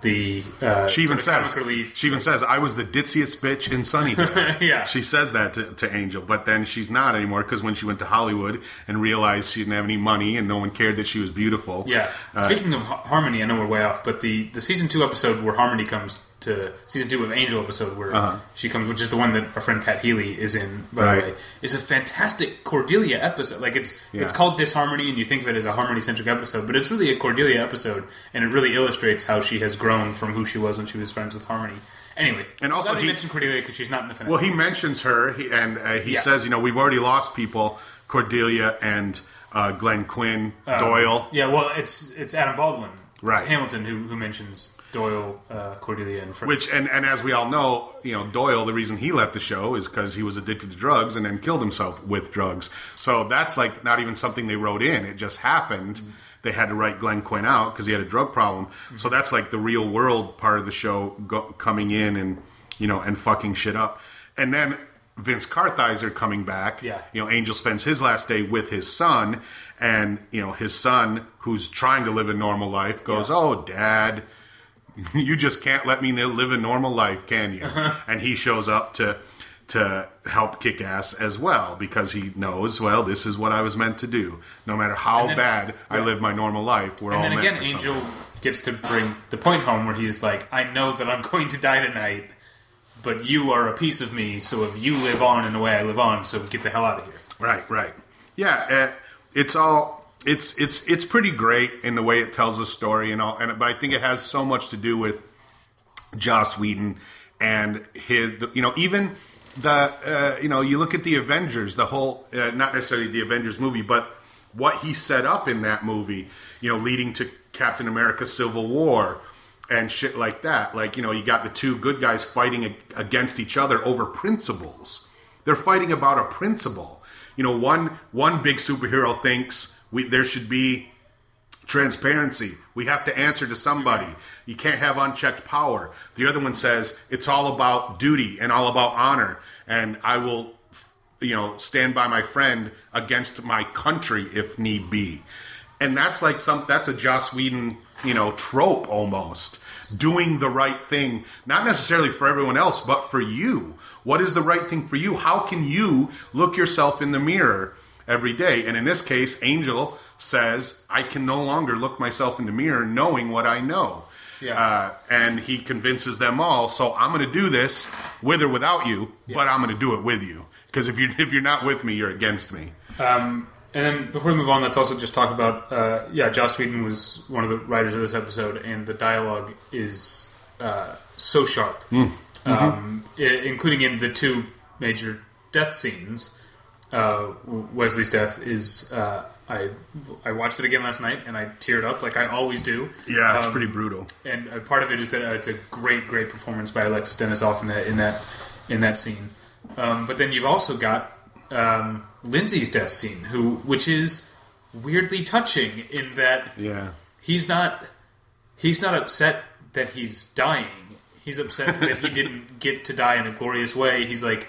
the uh, She even says she even says I was the ditziest bitch in Sunnydale. Yeah. she says that to, to Angel, but then she's not anymore because when she went to Hollywood and realized she didn't have any money and no one cared that she was beautiful. Yeah. Uh, Speaking of Harmony, I know we're way off, but the, the season two episode where Harmony comes to season two of Angel episode where she comes, which is the one that our friend Pat Healy is in, by Uh-huh. Right. the way, is a fantastic Cordelia episode. Like it's Yeah. it's called Disharmony, and you think of it as a harmony centric episode, but it's really a Cordelia episode, and it really illustrates how she has grown from who she was when she was friends with Harmony. Anyway, And also he- mentioned Cordelia because she's not in the finale. Well, he mentions her, and uh, he Yeah. says, you know, we've already lost people, Cordelia and uh, Glenn Quinn, Doyle. yeah, well, it's it's Adam Baldwin, Right. Hamilton, who who mentions Doyle, uh, Cordelia, and Fred. Which and, and as we all know, you know Doyle. The reason he left the show is because he was addicted to drugs and then killed himself with drugs. So that's like not even something they wrote in. It just happened. They had to write Glenn Quinn out because he had a drug problem. So that's like the real world part of the show go, coming in and you know and fucking shit up. And then Vince Kartheiser coming back. Yeah. You know, Angel spends his last day with his son, and you know his son, who's trying to live a normal life, goes, Yeah. "Oh, Dad." You just can't let me live a normal life, can you? Uh-huh. and he shows up to to help kick ass as well because he knows, well, this is what I was meant to do. No matter how then- bad I yeah. live my normal life, we're And all And then again, Angel something. gets to bring the point home where he's like, I know that I'm going to die tonight, but you are a piece of me, so if you live on in the way I live on, so get the hell out of here. Right, right. Yeah, uh, it's all it's it's it's pretty great in the way it tells a story and all. And but I think it has so much to do with Joss Whedon and his, you know, even the, uh, you know, you look at the Avengers, the whole, uh, not necessarily the Avengers movie, but what he set up in that movie, you know, leading to Captain America: Civil War. and shit like that. Like you know, you got the two good guys fighting against each other over principles. They're fighting about a principle. You know, one one big superhero thinks we there should be transparency. We have to answer to somebody. You can't have unchecked power. The other one says it's all about duty and all about honor, and I will, you know, stand by my friend against my country if need be. And that's like some that's a Joss Whedon, you know, trope almost. Doing the right thing, not necessarily for everyone else, but for you. What is the right thing for you? How can you look yourself in the mirror every day? And in this case, Angel says, I can no longer look myself in the mirror knowing what I know. Yeah. Uh, and he convinces them all, so I'm going to do this with or without you, but I'm going to do it with you. Because if you're, if you're not with me, you're against me. Um, and then before we move on, let's also just talk about uh, yeah, Joss Whedon was one of the writers of this episode, and the dialogue is uh, so sharp, um, i- including in the two major death scenes. Uh, Wesley's death is uh, I I watched it again last night, and I teared up like I always do. Yeah, it's Um, pretty brutal. and uh, part of it is that uh, it's a great, great performance by Alexis Denisof in that in that in that scene. Um, but then you've also got um, Lindsay's death scene, who which is weirdly touching in that Yeah. he's not he's not upset that he's dying. He's upset that he didn't get to die in a glorious way. He's like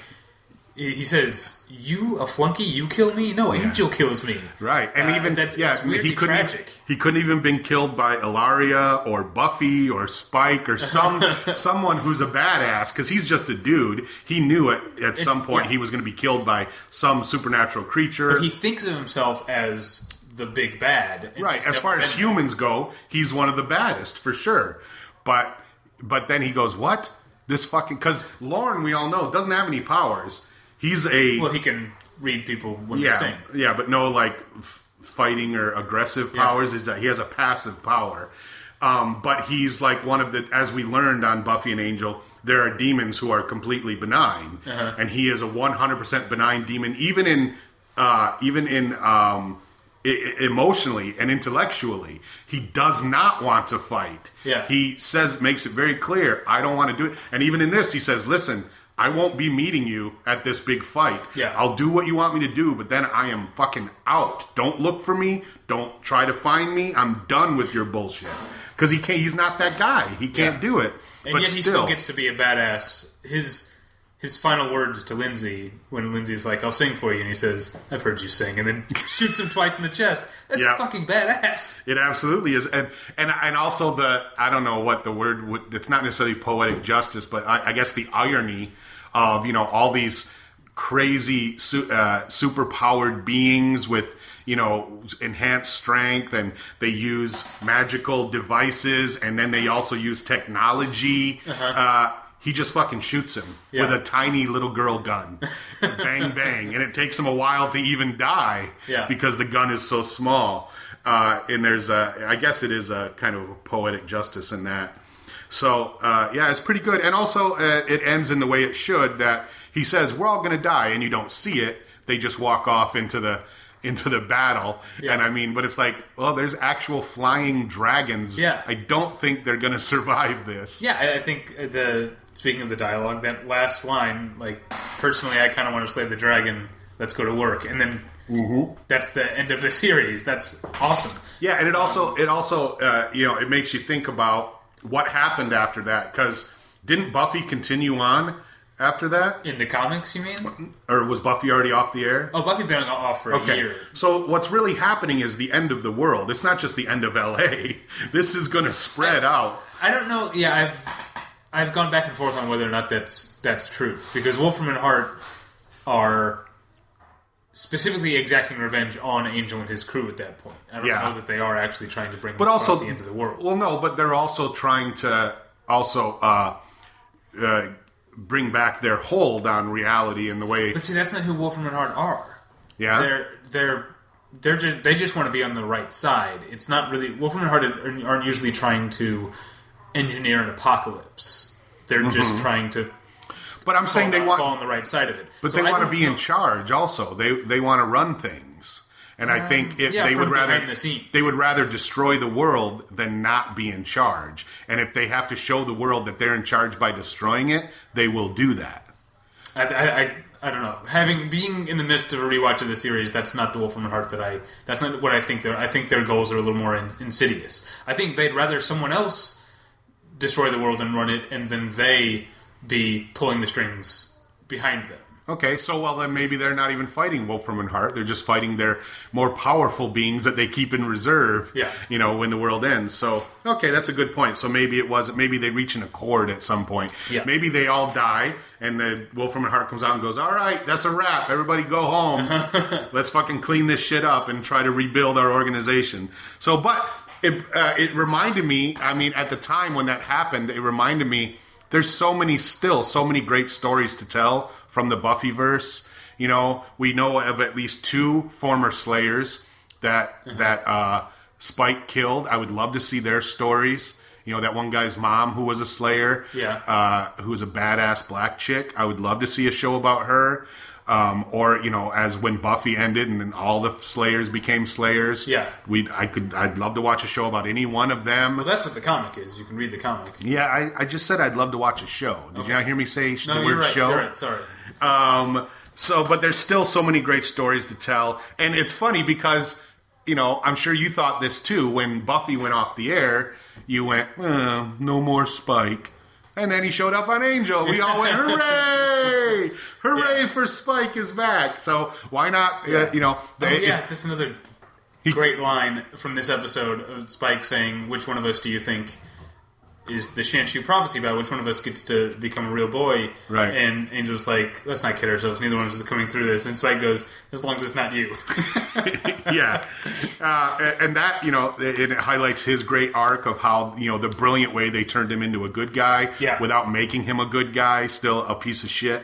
he says, "You a flunky? You kill me? No, Angel kills me." Right, and Uh, even that's- yeah, it's weirdly he couldn't tragic. he couldn't even been killed by Illyria or Buffy or Spike or some someone who's a badass because he's just a dude. He knew it at some point yeah. he was going to be killed by some supernatural creature. But he thinks of himself as the big bad, and right, he's as never far as been humans go, he's one of the baddest for sure. But but then he goes, "What? This fucking?" Because Lorne, we all know, doesn't have any powers. He's a. Well, he can read people when yeah, they sing. yeah, but no like f- fighting or aggressive powers. Is that he has a passive power? Um, but he's like one of the, as we learned on Buffy and Angel, there are demons who are completely benign, Uh-huh. and he is a 100% benign demon, even in, uh, even in, um, e- emotionally and intellectually. He does not want to fight. Yeah. He says, makes it very clear, I don't want to do it. And even in this, he says, listen, I won't be meeting you at this big fight. Yeah. I'll do what you want me to do, but then I am fucking out. Don't look for me. Don't try to find me. I'm done with your bullshit. Because he can't. He's not that guy. He can't Yeah. do it. And but yet he still gets to be a badass. His his final words to Lindsay when Lindsay's like, "I'll sing for you," and he says, "I've heard you sing," and then shoots him twice in the chest. That's Yeah. fucking badass. It absolutely is, and and and also the I don't know what the word would. It's not necessarily poetic justice, but I, I guess the irony of you know all these crazy uh, super powered beings with you know enhanced strength, and they use magical devices, and then they also use technology. uh he just fucking shoots him Yeah. with a tiny little girl gun, bang bang, and it takes him a while to even die Yeah. because the gun is so small. Uh, and there's a, I guess it is a kind of poetic justice in that. So uh, yeah, it's pretty good. And also, uh, it ends in the way it should. That he says we're all going to die, and you don't see it. They just walk off into the into the battle. Yeah. And I mean, but it's like, well, there's actual flying dragons. Yeah. I don't think they're going to survive this. Yeah, I, think uh, the speaking of the dialogue, that last line, like personally, I kind of want to slay the dragon. Let's go to work, and then Mm-hmm. that's the end of the series. That's awesome. Yeah, and it also it also uh, you know it makes you think about what happened after that because didn't Buffy continue on after that, In the comics, you mean? or was Buffy already off the air? Oh, Buffy been off for a year. so what's really happening is the end of the world. It's not just the end of LA. This is going to spread out. I don't know. Yeah, I've I've gone back and forth on whether or not that's that's true because Wolfram and Hart are specifically exacting revenge on Angel and his crew at that point. I don't Yeah. know that they are actually trying to bring But also the end of the world. Well, no, but they're also trying to also uh, uh, bring back their hold on reality in the way. But see, that's not who Wolfram and Hart are. Yeah, They're they're they're just they just want to be on the right side. It's not really Wolfram and Hart aren't aren't usually trying to engineer an apocalypse. They're just trying to but I'm saying they want to fall on the right side of it. But So they want to don't be in charge also. They they want to run things. And I um, think if yeah, they would rather the they would rather destroy the world than not be in charge. And if they have to show the world that they're in charge by destroying it, they will do that. I, I, I, I don't know. Having being in the midst of a rewatch of the series, that's not the Wolfram and Hart that I. That's not what I think. Their I think their goals are a little more in, insidious. I think they'd rather someone else destroy the world and run it, and then they be pulling the strings behind them. Okay, so well then maybe they're not even fighting Wolfram and Hart. They're just fighting their more powerful beings that they keep in reserve. Yeah. You know, when the world ends. So okay, that's a good point. So maybe it was maybe they reach an accord at some point. Yeah. Maybe they all die and then Wolfram and Hart comes out and goes, All right, that's a wrap. Everybody go home. Let's fucking clean this shit up and try to rebuild our organization. So but it uh, it reminded me, I mean, at the time when that happened, it reminded me there's so many still so many great stories to tell from the Buffyverse. You know, we know of at least two former Slayers that that uh, Spike killed. I would love to see their stories. You know, that one guy's mom who was a Slayer, Yeah. uh, who was a badass black chick. I would love to see a show about her. Um, or you know, as when Buffy ended and then all the Slayers became Slayers. Yeah. we I could I'd love to watch a show about any one of them. Well, that's what the comic is. You can read the comic. Yeah, I, I just said I'd love to watch a show. Did you not hear me say No, the word right. show? You're right. Sorry. Um, so, but there's still so many great stories to tell, and it's funny because you know I'm sure you thought this too when Buffy went off the air. You went, "Uh, no more Spike, and then he showed up on Angel. We all went, hooray, hooray Yeah. for Spike is back. So why not? Uh, you know, Oh, yeah, that's another great line from this episode of Spike saying, "Which one of us do you think is the Shanshu prophecy about? Which one of us gets to become a real boy?" Right. And Angel's like, "Let's not kid ourselves. Neither one of us is coming through this." And Spike goes, "As long as it's not you." yeah, uh, and- and that you know, it, it highlights his great arc of how you know the brilliant way they turned him into a good guy, Yeah. without making him a good guy, still a piece of shit.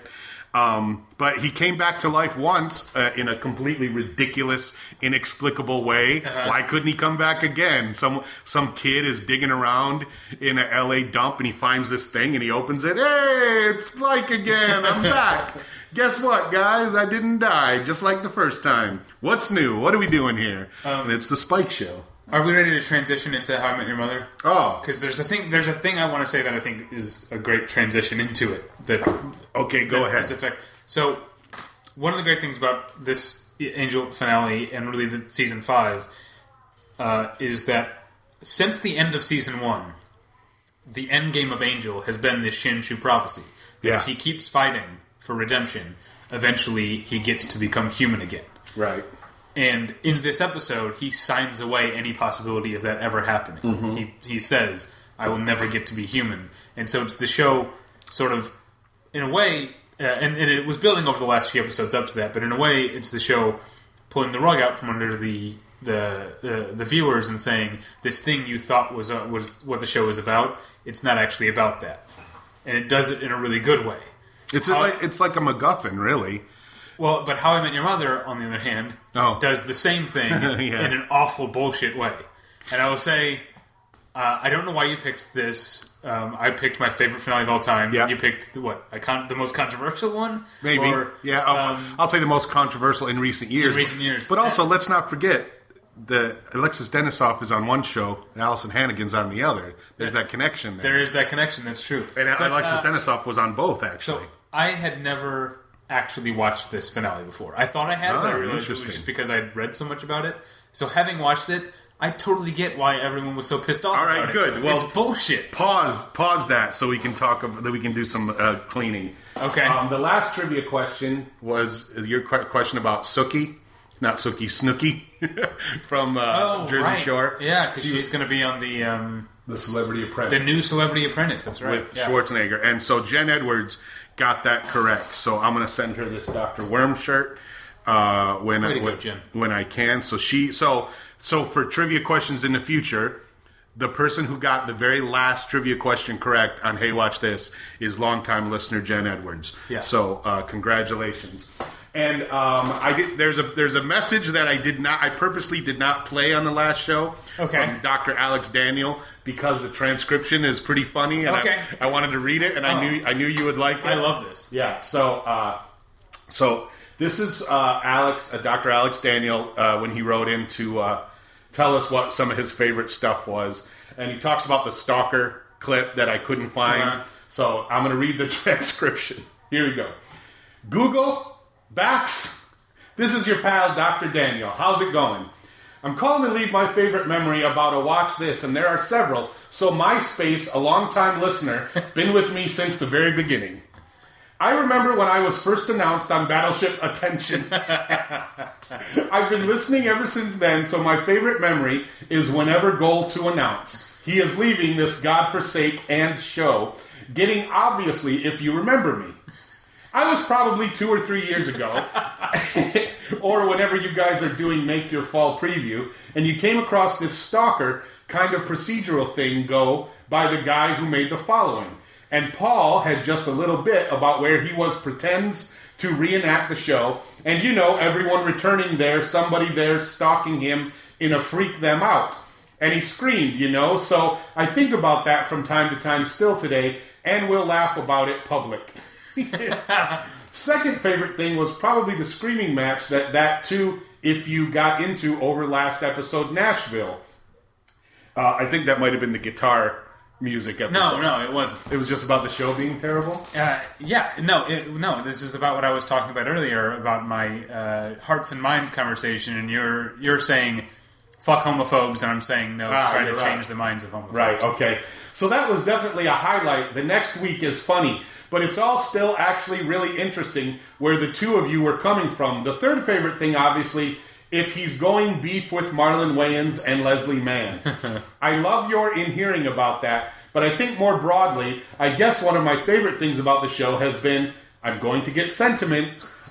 Um, but he came back to life once uh, in a completely ridiculous, inexplicable way. Uh-huh. Why couldn't he come back again? Some some kid is digging around in a LA dump and he finds this thing and he opens it. Hey, it's Spike again. I'm back. Guess what, guys? I didn't die, just like the first time. What's new? What are we doing here? Um, and it's the Spike Show. Are we ready to transition into How I Met Your Mother? Oh, Because there's a thing. There's a thing I want to say that I think is a great transition into it. That okay, go ahead. This effect. So, one of the great things about this Angel finale and really the season five uh, is that since the end of season one, the end game of Angel has been this Shanshu prophecy. That Yeah. if he keeps fighting for redemption, eventually he gets to become human again. Right. And in this episode, he signs away any possibility of that ever happening. Mm-hmm. He, he says, I will never get to be human. And so it's the show, sort of, in a way, uh, and, and it was building over the last few episodes up to that, but in a way, it's the show pulling the rug out from under the the the, the viewers and saying this thing you thought was uh, was what the show was about. It's not actually about that, and it does it in a really good way. It's How- like it's like a MacGuffin, really. Well, but How I Met Your Mother, on the other hand, Oh. does the same thing Yeah. in an awful bullshit way. And I will say, uh, I don't know why you picked this. Um, I picked my favorite finale of all time. Yeah. You picked the, what? I con- the most controversial one, Maybe. Or, yeah, I'll, um, I'll say the most controversial in recent years. recent years. But also, let's not forget that Alexis Denisof is on one show, and Alyson Hannigan's on the other. There's that connection there. there is that connection. That's true. and But, Alexis uh, Denisof was on both, So actually. I had never actually watched this finale before. I thought I had, but I Oh, realized it was just because I'd read so much about it. So having watched it, I totally get why everyone was so pissed off. All right, about it. good. Well- it's bullshit. pause, pause that so we can talk. Of, that we can do some uh, cleaning. Okay. Um, the last trivia question was your question about Sookie, not Sookie, Snooki from uh, Jersey Oh, right. Shore. Yeah, because She she's going to be on the um, the Celebrity Apprentice. the new Celebrity Apprentice. That's right. with yeah. Schwarzenegger. And so Jen Edwards got that correct. So I'm going to send her this Dr. Worm shirt uh, when go, when, when I can. So she so so for trivia questions in the future. The person who got the very last trivia question correct on Hey Watch This is longtime listener Jen Edwards. Yeah. So uh, congratulations. And um, I did, there's a there's a message that I did not I purposely did not play on the last show. Okay. From Dr. Alex Daniel because the transcription is pretty funny and Okay. I, I wanted to read it and I Oh. knew I knew you would like it. I love this. Yeah. So uh, so This is uh, Alex, uh, Dr. Alex Daniel, uh, when he wrote in to uh, tell us what some of his favorite stuff was. And he talks about the stalker clip that I couldn't find. Uh-huh. So I'm going to read the transcription. Here we go. Google, Bax, this is your pal, Dr. Daniel. How's it going? I'm calling to leave my favorite memory about a watch this, and there are several. So MySpace, a longtime listener, been with me since the very beginning. I remember when I was first announced on Battleship Attention. I've been listening ever since then, so my favorite memory is whenever Goal to announce he is leaving this godforsake and show, getting obviously if you remember me. I was probably two or three years ago, or whenever you guys are doing Make Your Fall preview, and you came across this stalker kind of procedural thing go by the guy who made the following. And Paul had just a little bit about where he was pretends to reenact the show, and you know, everyone returning there, somebody there stalking him in a freak them out. And he screamed, you know, so I think about that from time to time still today, and we'll laugh about it public. Second favorite thing was probably the screaming match that that too, if you got into over last episode Nashville. Uh, I think that might have been the guitar music episode. No, no, it wasn't. It was just about the show being terrible. Uh, yeah, no, it, no. This is about what I was talking about earlier about my uh, hearts and minds conversation, and you're you're saying fuck homophobes, and I'm saying no, Ah, trying to you're change the minds of homophobes. Right, okay. So that was definitely a highlight. The next week is funny, but it's all still actually really interesting where the two of you were coming from. The third favorite thing, obviously, if he's going beef with Marlon Wayans and Leslie Mann. I love your in hearing about that, but I think more broadly, I guess one of my favorite things about the show has been I'm going to get sentiment,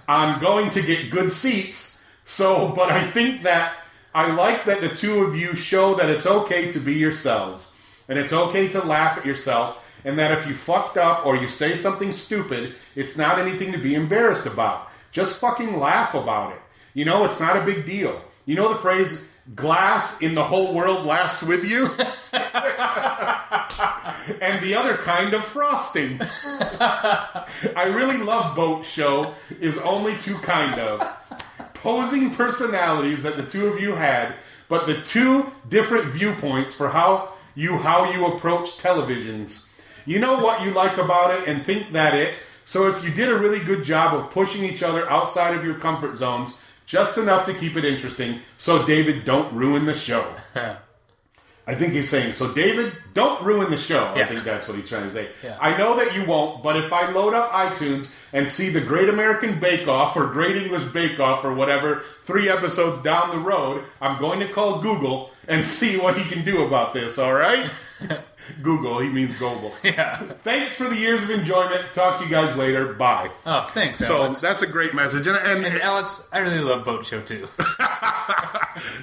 I'm going to get good seats. So, but I think that I like that the two of you show that it's okay to be yourselves. And it's okay to laugh at yourself. And that if you fucked up or you say something stupid, it's not anything to be embarrassed about. Just fucking laugh about it. You know, it's not a big deal. You know the phrase, glass in the whole world laughs with you? and the other kind of frosting. I really love Boat Show is only two kind of posing personalities that the two of you had, but the two different viewpoints for how you how you approach televisions. You know what you like about it and think that it. So if you did a really good job of pushing each other outside of your comfort zones, just enough to keep it interesting, so David don't ruin the show. I think he's saying, so David, don't ruin the show. I think that's what he's trying to say. Yeah. I know that you won't, but if I load up iTunes and see the Great American Bake Off or Great English Bake Off or whatever, three episodes down the road, I'm going to call Google and see what he can do about this, all right? Google, he means Google. Yeah. Thanks for the years of enjoyment. Talk to you guys later. Bye. Oh, thanks, So Alex. that's a great message. And, and, and Alex, I really love Boat Show too.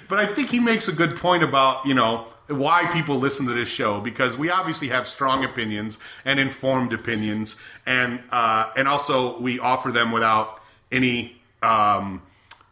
But I think he makes a good point about, you know, why people listen to this show because we obviously have strong opinions and informed opinions and uh, and also we offer them without any um,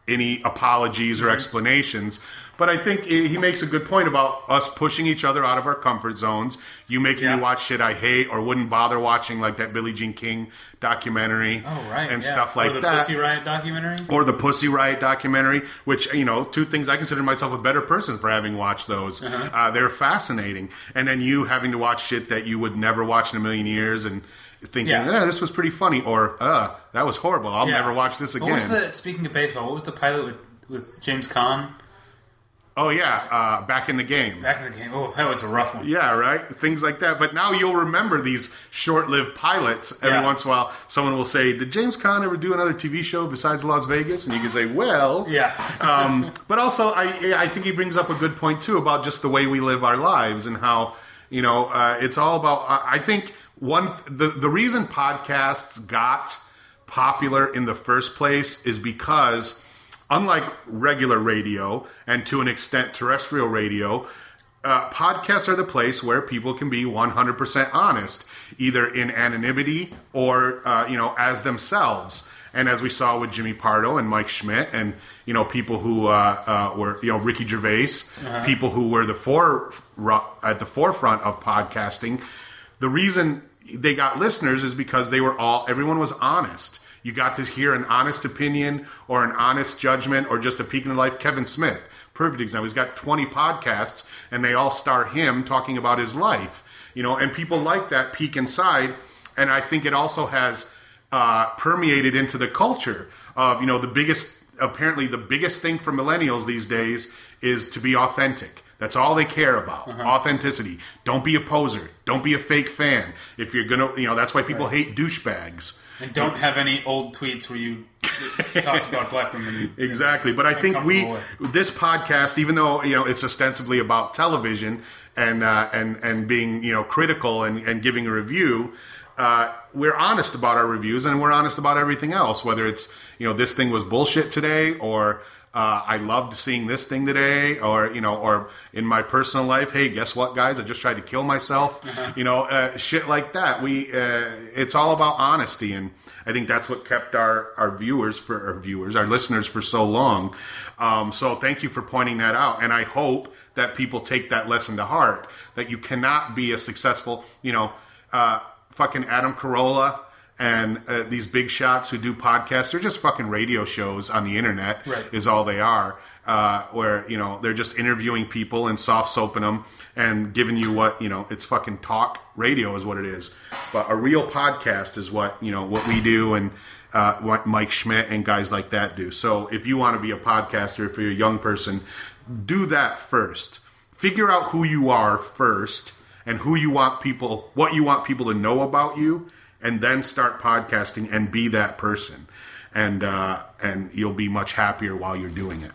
any apologies or explanations. But I think he makes a good point about us pushing each other out of our comfort zones. You making Yeah. me watch shit I hate or wouldn't bother watching, like that Billie Jean King documentary Oh, right. and yeah. stuff Or like the that Pussy Riot documentary. or the Pussy Riot documentary, which you know, two things I consider myself a better person for having watched those. Uh-huh. uh they're fascinating, and then you having to watch shit that you would never watch in a million years, and thinking, Yeah. "Yeah, this was pretty funny," or "Uh, that was horrible. I'll Yeah. never watch this again." What again." was the speaking of baseball? What was the pilot with, with James Caan oh yeah, uh, back in the game. back in the game? Oh, that was a rough one. Yeah, right. Things like that. But now you'll remember these short-lived pilots. Every Yeah. once in a while, someone will say, "Did James Caan ever do another TV show besides Las Vegas?" And you can say, "Well, Yeah. um, but also, I I think he brings up a good point too about just the way we live our lives and how you know uh, it's all about. I I think one the the reason podcasts got popular in the first place is because unlike regular radio and to an extent terrestrial radio. Uh, podcasts are the place where people can be 100% honest, either in anonymity or uh, you know as themselves. And as we saw with Jimmy Pardo and Mike Schmidt, and you know people who uh, uh, were you know Ricky Gervais, people who were the for at the forefront of podcasting. The reason they got listeners is because they were all everyone was honest. You got to hear an honest opinion or an honest judgment or just a peek in the life. Kevin Smith, perfect example. He's got 20 podcasts and they all star him talking about his life. You know, and people like that peek inside. And I think it also has uh, permeated into the culture of, you know, the biggest, apparently the biggest thing for millennials these days is to be authentic. That's all they care about. Authenticity. Don't be a poser. Don't be a fake fan. If you're gonna, you know, that's why people hate douchebags. And don't have any old tweets where you talked about black women. Exactly. But I think we, this podcast, even though you know it's ostensibly about television and uh, and and being you know critical and, and giving a review, uh, we're honest about our reviews and we're honest about everything else. Whether it's you know this thing was bullshit today or. Uh, I loved seeing this thing today, or you know, or in my personal life. Hey, guess what, guys? I just tried to kill myself. You know, uh, shit like that. We, uh, it's all about honesty, and I think that's what kept our our viewers for our viewers, our listeners for so long. Um, so thank you for pointing that out, and I hope that people take that lesson to heart. That you cannot be a successful, you know, uh, fucking Adam Carolla and uh, these big shots who do podcasts. They're just fucking radio shows on the internet. Right. Is all they are. Uh, where you know they're just interviewing people and soft soaping them and giving you what you know it's fucking talk radio is what it is but a real podcast is what you know what we do and uh, what mike schmidt and guys like that do so if you want to be a podcaster if you're a young person do that first figure out who you are first and who you want people what you want people to know about you and then start podcasting and be that person and uh, and you'll be much happier while you're doing it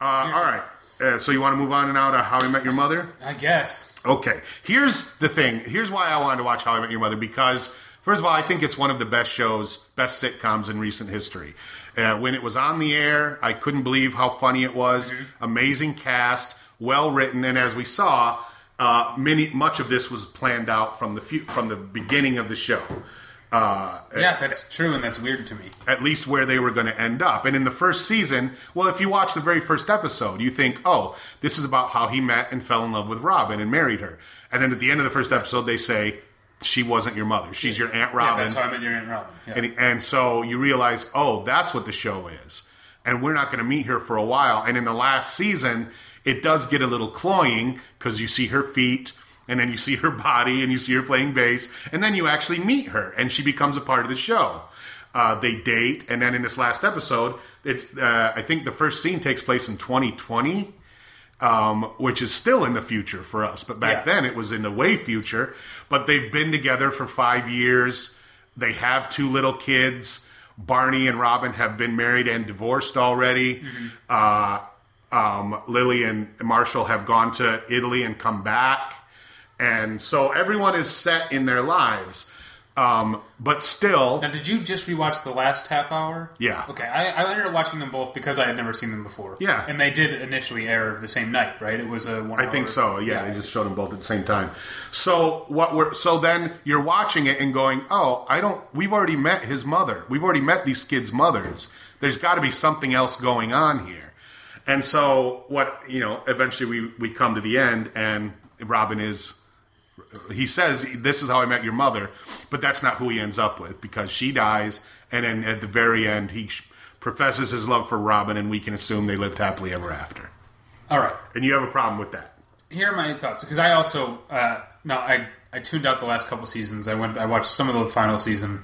uh, all right uh, so you want to move on now to how i met your mother I guess. Okay, here's the thing. Here's why I wanted to watch How I Met Your Mother because, first of all, I think it's one of the best shows, best sitcoms in recent history. Uh, when it was on the air, I couldn't believe how funny it was. Amazing cast, well written, and as we saw, uh, many much of this was planned out from the fu- from the beginning of the show. Uh, Yeah, that's true, and that's weird to me. at least where they were going to end up. And in the first season, well, if you watch the very first episode, you think, oh, this is about how he met and fell in love with Robin and married her. And then at the end of the first episode, they say, she wasn't your mother. She's your Aunt Robin. Yeah, that's how I met your Aunt Robin. Yeah. and, and so you realize, oh, that's what the show is. And we're not going to meet her for a while. And in the last season, it does get a little cloying because you see her feet and then you see her body and you see her playing bass. And then you actually meet her and she becomes a part of the show. Uh, they date. And then in this last episode, it's uh, I think the first scene takes place in 2020 um, which is still in the future for us. But back Yeah. then it was in the way future. But they've been together for five years. They have two little kids. Barney and Robin have been married and divorced already. Uh, um, Lily and Marshall have gone to Italy and come back. And so everyone is set in their lives. Um, but still, Now, did you just rewatch the last half hour? Yeah. Okay, I, I ended up watching them both because I had never seen them before. Yeah. and they did initially air the same night, right? It was a one. I think so. Yeah, they just showed them both at the same time. So what we're so then you're watching it and going, "Oh, I don't we've already met his mother. We've already met these kids' mothers. There's got to be something else going on here." And so what, you know, eventually we we come to the end and Robin is he says this is how I met your mother, but that's not who he ends up with because she dies and then at the very end he professes his love for Robin and we can assume they lived happily ever after. All right, And you have a problem with that. here are my thoughts because I also uh, no, I I tuned out the last couple seasons. I went, I watched some of the final season,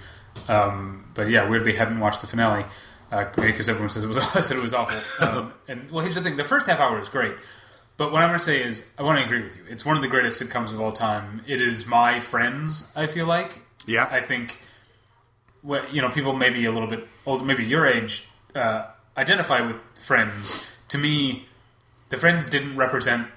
um, but yeah, weirdly hadn't watched the finale uh, because everyone says it was said it was awful. Um, and well, here's the thing: the first half hour is great. But what I'm going to say is, I want to agree with you. It's one of the greatest sitcoms of all time. It is my friends. I feel like Yeah. I think, what you know, people maybe a little bit older, maybe your age, uh, identify with Friends. To me, the Friends didn't represent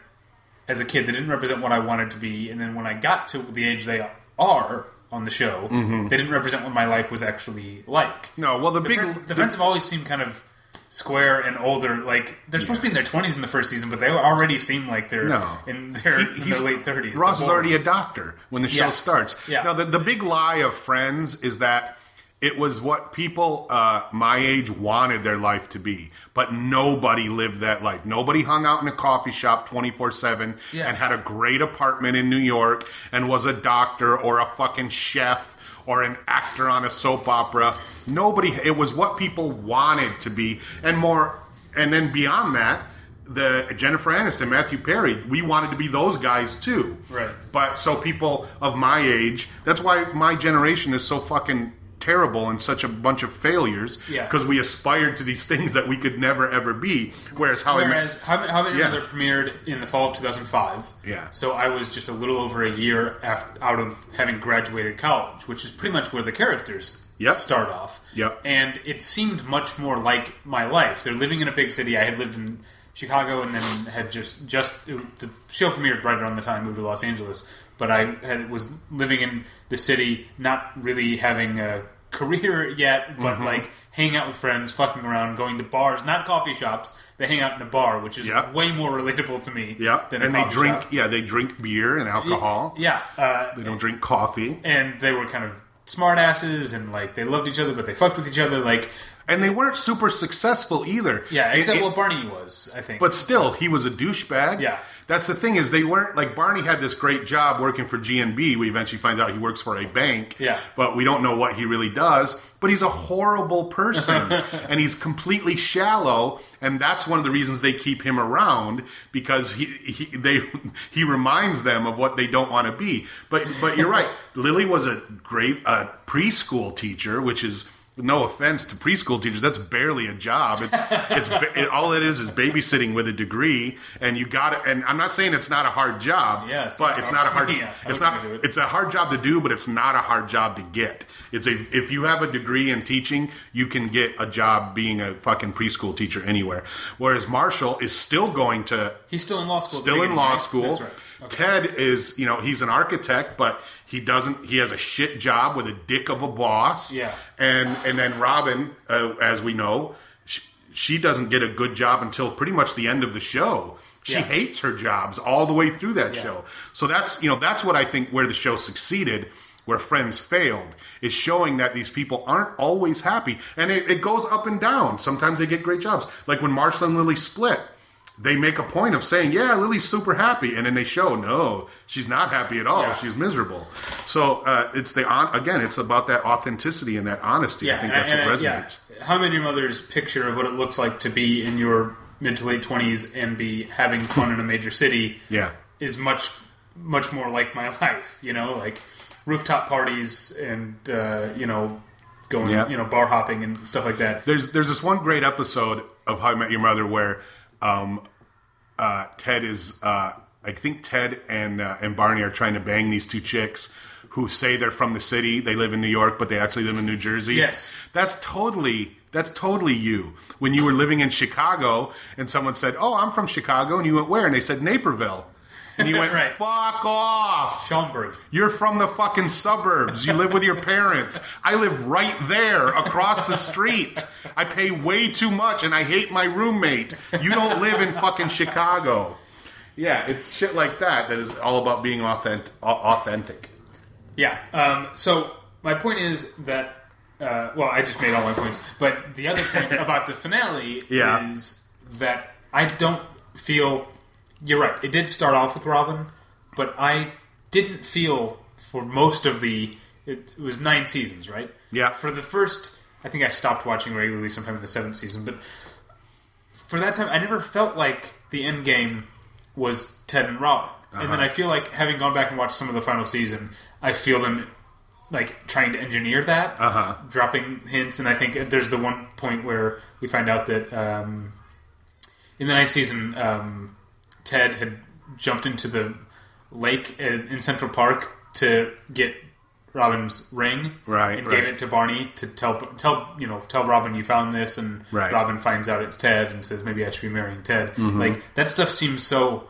as a kid. They didn't represent what I wanted to be, and then when I got to the age they are on the show, they didn't represent what my life was actually like. No, well, the, The, big Fri- the Friends have always seemed kind of square and older. Like they're supposed to be in their twenties in the first season, but they already seem like they're No. in their, He- in their late thirties. Ross is already a doctor when the show Yeah. starts. Yeah. Now, the, the big lie of Friends is that it was what people uh, my age wanted their life to be, but nobody lived that life. Nobody hung out in a coffee shop 24 7 and had a great apartment in New York and was a doctor or a fucking chef or an actor on a soap opera. Nobody. It was what people wanted to be, and more. And then beyond that, the Jennifer Aniston, Matthew Perry, we wanted to be those guys too. Right. But so people of my age, that's why my generation is so fucking terrible and such a bunch of failures. Yeah. Because we aspired to these things that we could never ever be. Whereas how I Met- Whereas How, How Met Your Yeah. Mother premiered in the fall of 2005. Yeah. So I was just a little over a year after, out of having graduated college, which is pretty much where the characters Yep. start off. Yep. And it seemed much more like my life. They're living in a big city. I had lived in Chicago and then had just just the show premiered right around the time I moved to Los Angeles. But I had, was living in the city, not really having a career yet, but Mm-hmm. like hanging out with friends, fucking around, going to bars, not coffee shops. They hang out in a bar, which is way more relatable to me Yeah, than and they drink. shop. Yeah, they drink beer and alcohol. Yeah, uh, They don't drink coffee. and they were kind of smartasses, and like they loved each other, but they fucked with each other. Like, And they weren't super successful either. yeah, except it- what Barney was, I think. But still, he was a douchebag. Yeah. That's the thing is they weren't like Barney had this great job working for GNB. We eventually find out he works for a bank. Yeah. But we don't know what he really does. But he's a horrible person and he's completely shallow. And that's one of the reasons they keep him around because he, he they he reminds them of what they don't want to be. But but you're right. Lily was a great uh, preschool teacher, which is no offense to preschool teachers, that's barely a job. It's, it's it, all it is is babysitting with a degree, and you got it. And I'm not saying it's not a hard job, Yeah, it but it's not a hard. yeah. It's not. it. It's a hard job to do, but it's not a hard job to get. It's a if you have a degree in teaching, you can get a job being a fucking preschool teacher anywhere. Whereas Marshall is still going to He's still in law school. still in law right? school. That's right. Okay. Ted is, you know, he's an architect, but he doesn't. He has a shit job with a dick of a boss. Yeah. And and then Robin, uh, as we know, she, she doesn't get a good job until pretty much the end of the show. She Yeah. hates her jobs all the way through that Yeah. show. So that's you know that's what I think where the show succeeded. Where Friends failed is showing that these people aren't always happy, and it, it goes up and down. Sometimes they get great jobs, like when Marshall and Lily split they make a point of saying, "Yeah, Lily's super happy," and then they show, "No, she's not happy at all. Yeah. She's miserable." So uh, it's the on again. It's about that authenticity and that honesty. I think and- that's what resonates. Yeah. How many your mother's picture of what it looks like to be in your mid to late twenties and be having fun in a major city Yeah, is much much more like my life. You know, like rooftop parties and uh, you know going Yeah. you know bar hopping and stuff like that. there's there's this one great episode of How I Met Your Mother where um, uh, Ted is, uh, I think Ted and uh, and Barney are trying to bang these two chicks who say they're from the city, they live in New York, but they actually live in New Jersey. Yes. that's totally. That's totally you. When you were living in Chicago and someone said, "Oh, I'm from Chicago," and you went where? And they said Naperville, and he went, Right. "Fuck off." Schaumburg. You're from the fucking suburbs. You live with your parents. I live right there across the street. I pay way too much and I hate my roommate. You don't live in fucking Chicago. Yeah, it's shit like that that is all about being authentic. authentic. Yeah. Um, so my point is that. Uh, well, I just made all my points, but the other point about the finale Yeah. is that I don't feel. You're right. It did start off with Robin, but I didn't feel for most of the. It, it was nine seasons, right? Yeah. For the first, I think I stopped watching regularly sometime in the seventh season, but for that time, I never felt like the end game was Ted and Robin. And then I feel like having gone back and watched some of the final season, I feel them like trying to engineer that, Uh-huh. dropping hints. And I think there's the one point where we find out that um, in the ninth season, um, Ted had jumped into the lake in in Central Park to get Robin's ring, Right, and right. gave it to Barney to tell tell you know tell Robin you found this, and Right. Robin finds out it's Ted and says maybe I should be marrying Ted. Mm-hmm. Like that stuff seems so.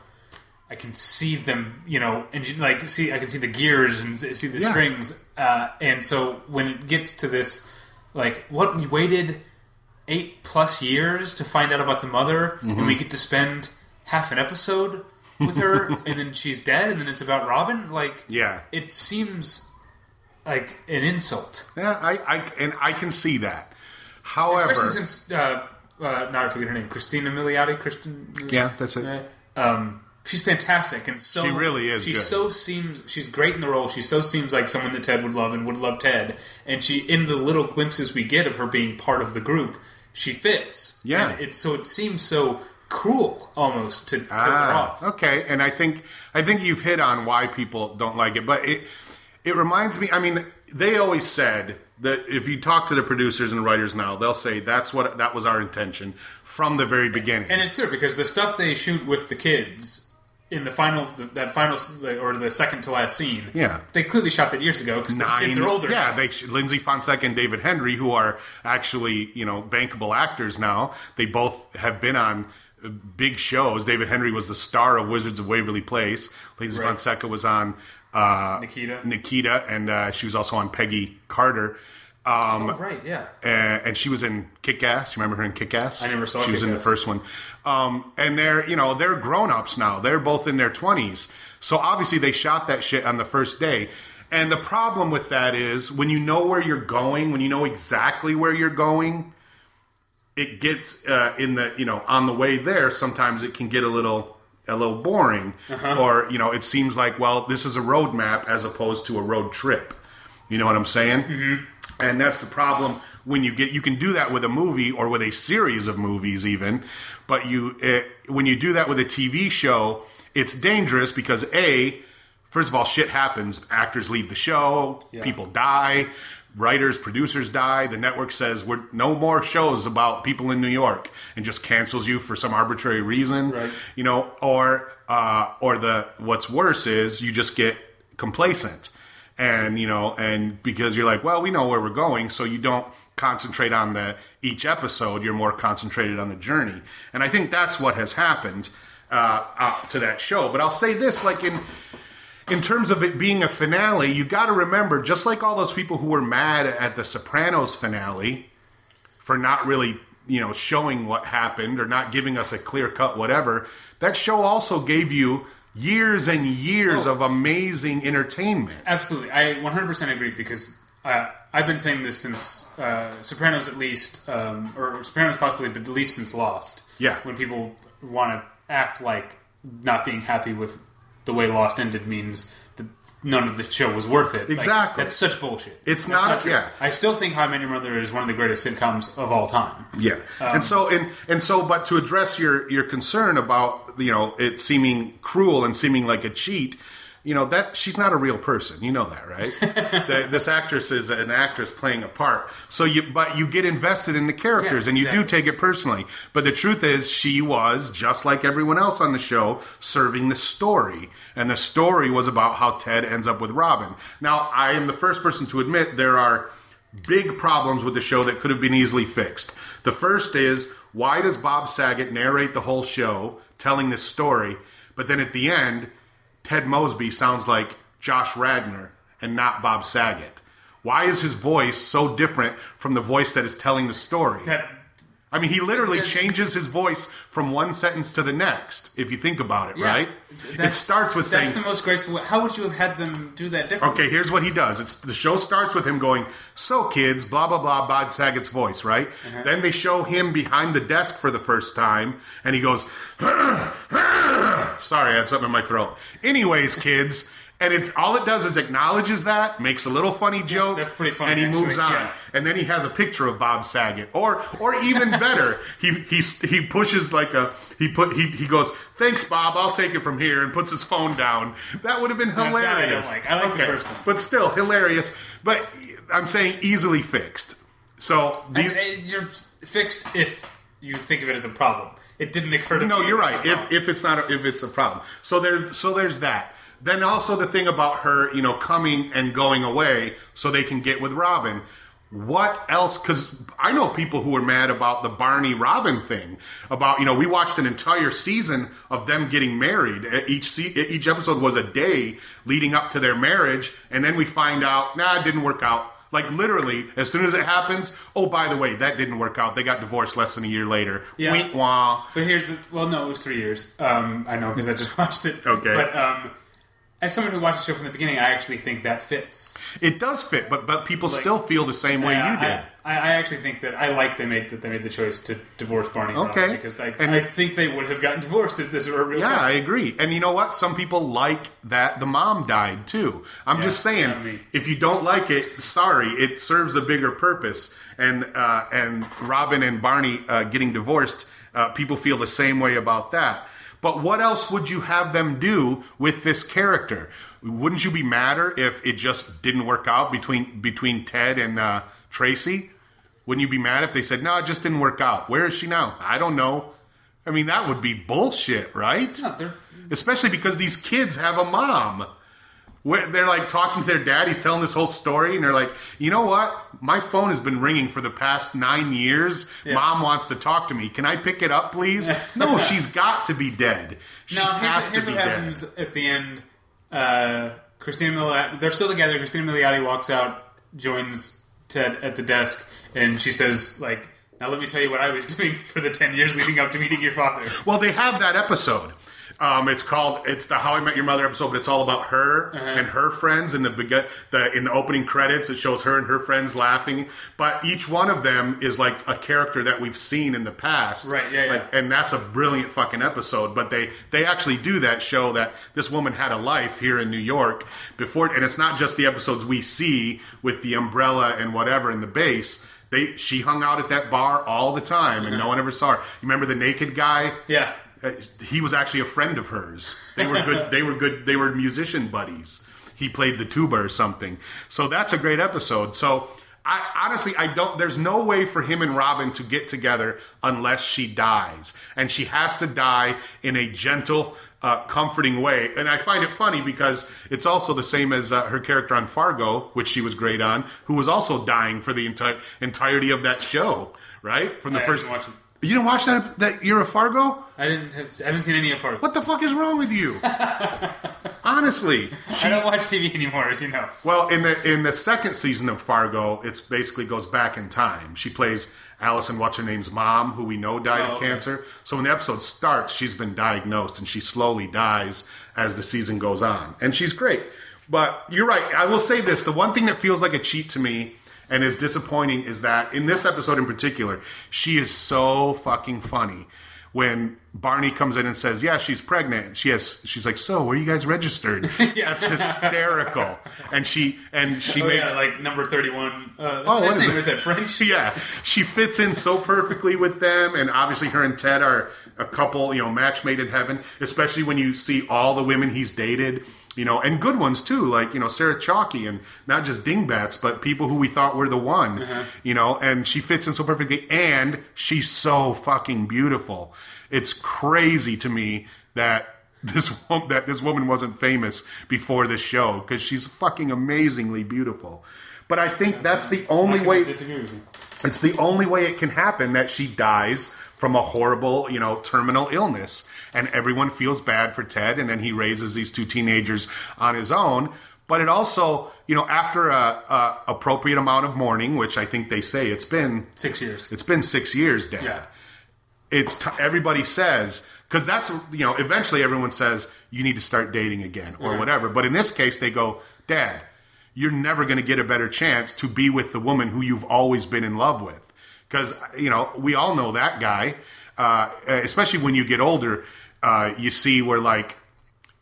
I can see them, you know, and like see I can see the gears and see the Yeah. strings, uh, and so when it gets to this, like what we waited eight plus years to find out about the mother, and Mm-hmm. we get to spend half an episode with her, and then she's dead, and then it's about Robin. Like, Yeah. it seems like an insult, Yeah, I, I and I can see that. However, especially since uh, uh, now I forget her name, Christina Milioti. Cristin, Yeah, that's it. Um, she's fantastic and so She really is She good. so seems she's great in the role. She so seems like someone that Ted would love and would love Ted. And she in the little glimpses we get of her being part of the group, she fits. Yeah. and it's so it seems so cruel almost to kill her Ah, off. okay. And I think I think you've hit on why people don't like it, but it it reminds me. I mean, they always said that if you talk to the producers and writers now, they'll say that's what that was our intention from the very beginning. And it's clear because the stuff they shoot with the kids in the final, that final or the second to last scene, Yeah. they clearly shot that years ago because the kids are older. Yeah, now. they Lyndsy Fonseca and David Henrie, who are actually you know bankable actors now. They both have been on big shows. David Henrie was the star of Wizards of Waverly Place. Lyndsy Right. Fonseca was on uh, Nikita. Nikita, and uh, she was also on Peggy Carter. Um, oh, right, yeah. and, and she was in Kick Ass. You remember her in Kick Ass? I never saw She was in the first one. Um, and they're you know they're grown ups now. They're both in their twenties. So obviously they shot that shit on the first day. And the problem with that is when you know where you're going, when you know exactly where you're going, it gets uh, in the you know on the way there. Sometimes it can get a little a little boring, or you know it seems like well this is a road map as opposed to a road trip. You know what I'm saying? Mm-hmm. And that's the problem when you get you can do that with a movie or with a series of movies even, but you uh, when you do that with a TV show, it's dangerous because a first of all shit happens. Actors leave the show, people die writers, producers die. The network says we're no more shows about people in New York and just cancels you for some arbitrary reason. Right. You know, or uh, or the what's worse is you just get complacent, and you know, and because you're like, well, we know where we're going, so you don't concentrate on the each episode. You're more concentrated on the journey, and I think that's what has happened uh, uh, to that show. But I'll say this, like in in terms of it being a finale, you got to remember, just like all those people who were mad at the Sopranos finale for not really, you know, showing what happened or not giving us a clear cut whatever, that show also gave you years and years Oh. of amazing entertainment. Absolutely, I 100% agree because uh, I've been saying this since uh, Sopranos, at least, um, or Sopranos possibly, but at least since Lost. Yeah. when people want to act like not being happy with the way Lost ended means that none of the show was worth it. Like, Exactly. that's such bullshit. It's That's not- true. yeah. I still think How I Met Your Mother is one of the greatest sitcoms of all time. Yeah, and um, so and and so, but to address your your concern about you know it seeming cruel and seeming like a cheat, you know that she's not a real person. You know that, right? that this actress is an actress playing a part. So you, but you get invested in the characters Yes, and you do take it personally. But the truth is, she was just like everyone else on the show, serving the story, and the story was about how Ted ends up with Robin. Now, I am the first person to admit there are big problems with the show that could have been easily fixed. The first is why does Bob Saget narrate the whole show telling this story, but then at the end, Ted Mosby sounds like Josh Radnor and not Bob Saget? Why is his voice so different from the voice that is telling the story? That I mean, he literally changes his voice from one sentence to the next, if you think about it, yeah, right? It starts with saying, that's the most graceful. How would you have had them do that differently? Okay, here's what he does. It's the show starts with him going, "So kids, blah blah blah." Bob Saget's voice, right? Uh-huh. Then they show him behind the desk for the first time, and he goes, "Sorry, I had something in my throat." Anyways, kids. And it's all it does is acknowledges that, makes a little funny joke, that's pretty funny, and he actually, moves on. yeah. And then he has a picture of Bob Saget, or or even better, he he he pushes like a he put he he goes, "Thanks, Bob, I'll take it from here," and puts his phone down. That would have been that I hilarious. like. I like the first one. but still hilarious. But I'm saying easily fixed. So these, And, You're fixed if you think of it as a problem. It didn't occur to me. no, you're right. If, if it's not, a, if it's a problem. So there's so there's that. Then also the thing about her, you know, coming and going away so they can get with Robin. What else? Because I know people who are mad about the Barney Robin thing. About you know, we watched an entire season of them getting married. Each se- each episode was a day leading up to their marriage, and then we find out, nah, it didn't work out. Like literally, as soon as it happens, oh by the way, that didn't work out. They got divorced less than a year later. Yeah. Wink, wah. But here's the, well, no, it was three years. Um, I know because I just watched it. Okay. But um, as someone who watched the show from the beginning, I actually think that fits. It does fit, but but people still feel the same way Yeah, you did. I, I, I actually think that I like they made that they made the choice to divorce Barney. Okay. because I, And- I think they would have gotten divorced if this were a real. Yeah, I agree. And you know what? Some people like that the mom died too. I'm Yeah, just saying, not me. if you don't like it, sorry, it serves a bigger purpose. And uh, and Robin and Barney uh, getting divorced, uh, people feel the same way about that. But what else would you have them do with this character? Wouldn't you be madder if it just didn't work out between between Ted and uh, Tracy? Wouldn't you be mad if they said, "No, it just didn't work out"? Where is she now? I don't know. I mean, that would be bullshit, right? No, especially because these kids have a mom. Where they're like talking to their dad, he's telling this whole story, and they're like, "You know what? My phone has been ringing for the past nine years. Mom wants to talk to me. Can I pick it up, please?" no, she's got to be dead. She Now here's, has here's to what dead. happens at the end. Uh, Christina Milioti, they're still together. Christina Milioti walks out, joins Ted at the desk, and she says, "Like, now let me tell you what I was doing for the ten years leading up to meeting your father." Well, they have that episode. Um, it's called it's the How I Met Your Mother episode, but it's all about her and her friends. In the beg- the in the opening credits, it shows her and her friends laughing. But each one of them is like a character that we've seen in the past, Right, yeah, Like, yeah. And that's a brilliant fucking episode. But they they actually do that show that this woman had a life here in New York before, and it's not just the episodes we see with the umbrella and whatever in the base. They she hung out at that bar all the time, and no one ever saw her. You remember the naked guy? Yeah, he was actually a friend of hers. They were good. they were good. They were musician buddies. He played the tuba or something. So that's a great episode. So I honestly, I don't. There's no way for him and Robin to get together unless she dies, and she has to die in a gentle. Uh, comforting way, and I find it funny because it's also the same as uh, her character on Fargo, which she was great on, who was also dying for the entire entirety of that show, right? From the I first, haven't watched it. You didn't watch that that year of Fargo? I didn't have, I haven't seen any of Fargo. What the fuck is wrong with you? Honestly. I don't watch TV anymore, as you know. Well, in the in the second season of Fargo, it's basically goes back in time. She plays Allison what's her name's mom, who we know died Oh, of okay. cancer. So when the episode starts, she's been diagnosed and she slowly dies as the season goes on. And she's great. But you're right. I will say this, the one thing that feels like a cheat to me and is disappointing is that in this episode in particular, she is so fucking funny. When Barney comes in and says, "Yeah, she's pregnant," she has. She's like, "So, where are you guys registered?" Yeah. That's hysterical. And she and she Oh makes yeah, like number thirty-one. Uh, Oh, his name it? was that French? yeah, she fits in so perfectly with them, and obviously her and Ted are a couple, you know, match made in heaven. Especially when you see all the women he's dated, you know, and good ones too, like you know Sarah Chalke, and not just dingbats, but people who we thought were the one, uh-huh. you know. And she fits in so perfectly, and she's so fucking beautiful. It's crazy to me that this that this woman wasn't famous before this show because she's fucking amazingly beautiful. But I think that's the only way. disagree with you. It's the only way it can happen that she dies from a horrible, you know, terminal illness. And everyone feels bad for Ted, and then he raises these two teenagers on his own. But it also, you know, after a, a appropriate amount of mourning, which I think they say it's been, Six years. it's been six years, Dad. Yeah. It's t- everybody says because that's you know eventually everyone says you need to start dating again or whatever. But in this case, they go, Dad, you're never going to get a better chance to be with the woman who you've always been in love with. Because, you know, we all know that guy, uh, especially when you get older, uh, you see where, like,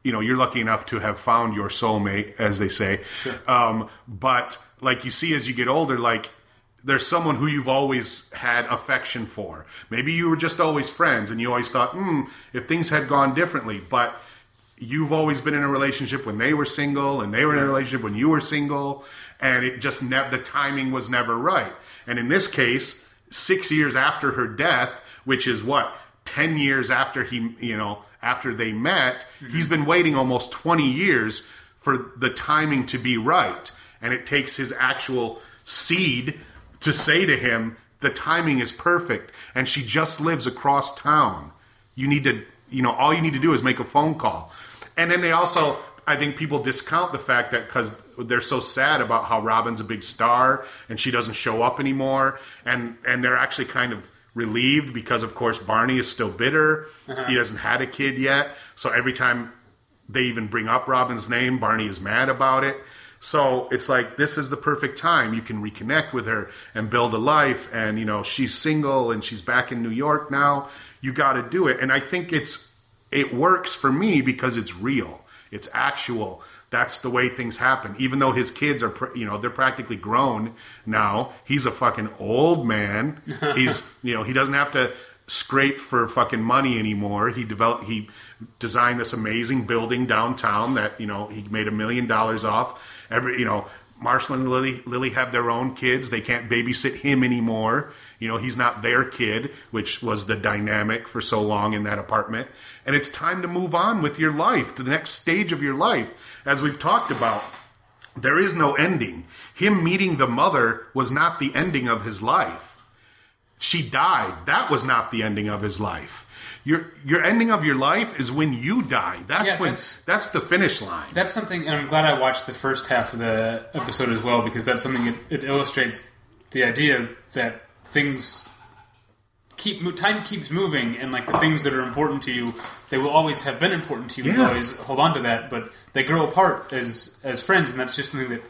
you know, you're lucky enough to have found your soulmate, as they say. Um, but, like, you see as you get older, like, there's someone who you've always had affection for. Maybe you were just always friends and you always thought, hmm, if things had gone differently. But you've always been in a relationship when they were single and they were in a relationship when you were single and it just never the timing was never right and in this case six years after her death which is what 10 years after he you know after they met he's been waiting almost 20 years for the timing to be right. And it takes his actual seed to say to him the timing is perfect. And she just lives across town. You need to you know all you need to do is make a phone call. And then they also i think people discount the fact that because they're so sad about how robin's a big star and she doesn't show up anymore. And and they're actually kind of relieved because of course barney is still bitter uh-huh. he hasn't had a kid yet so every time they even bring up robin's name barney is mad about it So it's like this is the perfect time. You can reconnect with her and build a life. And you know she's single and she's back in New York now. You got to do it. And I think it's it works for me because it's real. It's actual. That's the way things happen. Even though his kids are, you know, they're practically grown now. He's a fucking old man. He's, you know, he doesn't have to scrape for fucking money anymore. He developed, he designed this amazing building downtown that, you know, he made a million dollars off. Every, you know, Marshall and Lily, Lily have their own kids. They can't babysit him anymore. You know, he's not their kid, which was the dynamic for so long in that apartment. And it's time to move on with your life to the next stage of your life. As we've talked about, there is no ending. Him meeting the mother was not the ending of his life. She died. That was not the ending of his life. Your your ending of your life is when you die. That's Yeah, when that's- that's the finish line. That's something, and I'm glad I watched the first half of the episode as well because that's something it, it illustrates the idea that things keep time keeps moving, and like the things that are important to you, they will always have been important to you. and You always hold on to that, but they grow apart as as friends, and that's just something that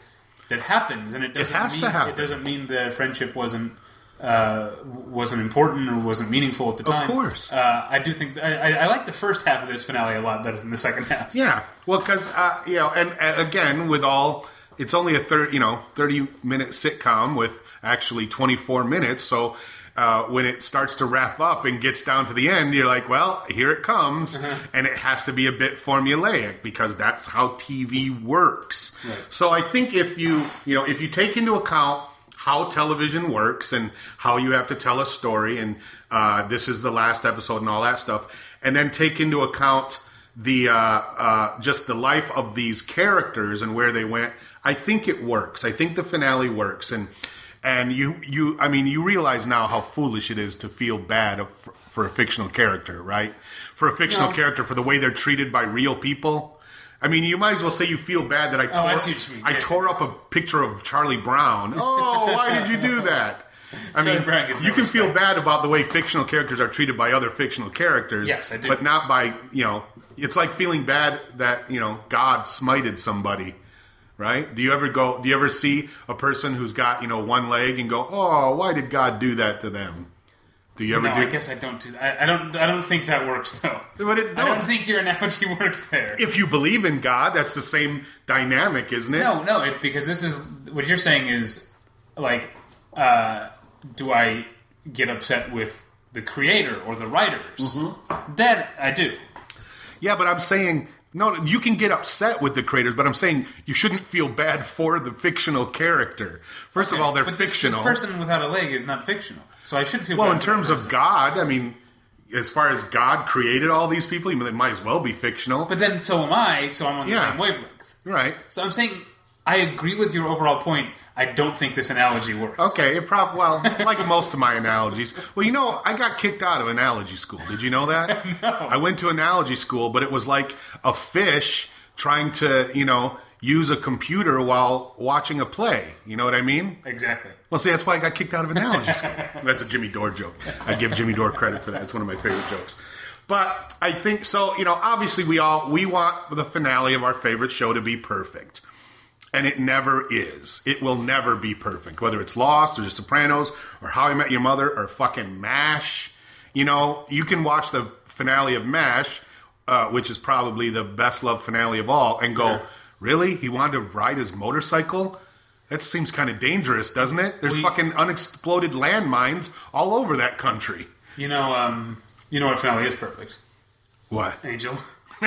that happens, and it doesn't has to mean happen. it doesn't mean the friendship wasn't. Uh, wasn't important or wasn't meaningful at the time. Of course. uh, I do think I, I, like the first half of this finale a lot better than the second half. Yeah, well, because uh, you know, and uh, again, with all, it's only a third, you know, thirty minute sitcom with actually twenty four minutes. So uh, when it starts to wrap up and gets down to the end, you're like, well, here it comes, and it has to be a bit formulaic because that's how TV works. So I think if you, you know, if you take into account how television works and how you have to tell a story and uh, this is the last episode and all that stuff and then take into account the uh, uh, just the life of these characters and where they went i think it works. I think the finale works. And and you you i mean you realize now how foolish it is to feel bad for, for a fictional character right for a fictional No. character for the way they're treated by real people I mean, you might as well say you feel bad that I tore, Oh, I see what you mean. I Yes, tore up a picture of Charlie Brown. Oh, why did you do that? I mean, Brown gets no you can feel bad about the way fictional characters are treated by other fictional characters. Yes, I do. But not by, you know, it's like feeling bad that, you know, God smited somebody, right? Do you ever go, do you ever see a person who's got, you know, one leg and go, oh, why did God do that to them? Do you ever No, do I guess I don't do. I, I don't. I don't think that works though. But it- I don't think your analogy works there. If you believe in God, that's the same dynamic, isn't it? no, no, it, because this is what you're saying is like, uh, do I get upset with the creator or the writers? Mm-hmm. That I do. Yeah, but I'm saying no. You can get upset with the creators, but I'm saying you shouldn't feel bad for the fictional character. First of all, they're but this- fictional. This, person without a leg is not fictional, so I shouldn't feel. well, in terms of. God, I mean, as far as God created all these people, they might as well be fictional, but then so am I. So I'm on the Yeah. same wavelength. right? So I'm saying I agree with your overall point. I don't think this analogy works. Okay, it prob well, like most of my analogies. Well, you know, I got kicked out of analogy school. Did you know that? No. I went to analogy school, but it was like a fish trying to, you know, use a computer while watching a play. You know what I mean? Exactly. Well, see, that's why I got kicked out of analogy school. That's a Jimmy Dore joke. I give Jimmy Dore credit for that. It's one of my favorite jokes. But I think so. You know, obviously, we all we want the finale of our favorite show to be perfect, and it never is. It will never be perfect. Whether it's Lost or The Sopranos or How I Met Your Mother or fucking Mash. You know, you can watch the finale of Mash, uh, which is probably the best loved finale of all, and go, really? He wanted to ride his motorcycle? That seems kind of dangerous, doesn't it? There's fucking unexploded landmines all over that country. You know, um, you know what finale is perfect? What? Angel.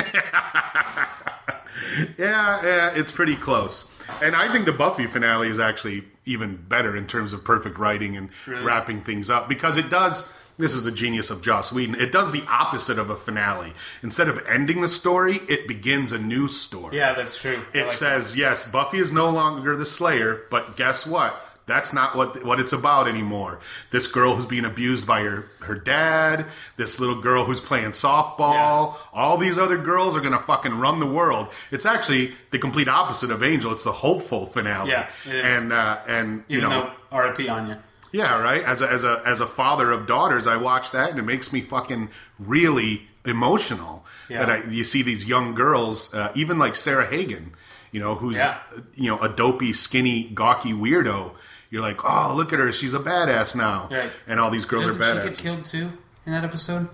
Yeah, yeah, it's pretty close. And I think the Buffy finale is actually even better in terms of perfect writing and Really? wrapping things up because it does. This is the genius of Joss Whedon. It does the opposite of a finale. Instead of ending the story, it begins a new story. Yeah, that's true. I It like says, yes, Buffy is no longer the Slayer, but guess what? That's not what what it's about anymore. This girl who's being abused by her her dad, this little girl who's playing softball, all these other girls are gonna fucking run the world. It's actually the complete opposite of Angel. It's the hopeful finale. Yeah, it is. and uh, and you know, R.I.P. Anya. yeah, right. As a, as a as a father of daughters, I watch that and it makes me fucking really emotional. Yeah. That I, you see these young girls, uh, even like Sarah Hagan, you know, who's Yeah. you know a dopey, skinny, gawky weirdo. You're like, oh, look at her, she's a badass now, Right. and all these girls Doesn't are she badass. get killed too in that episode?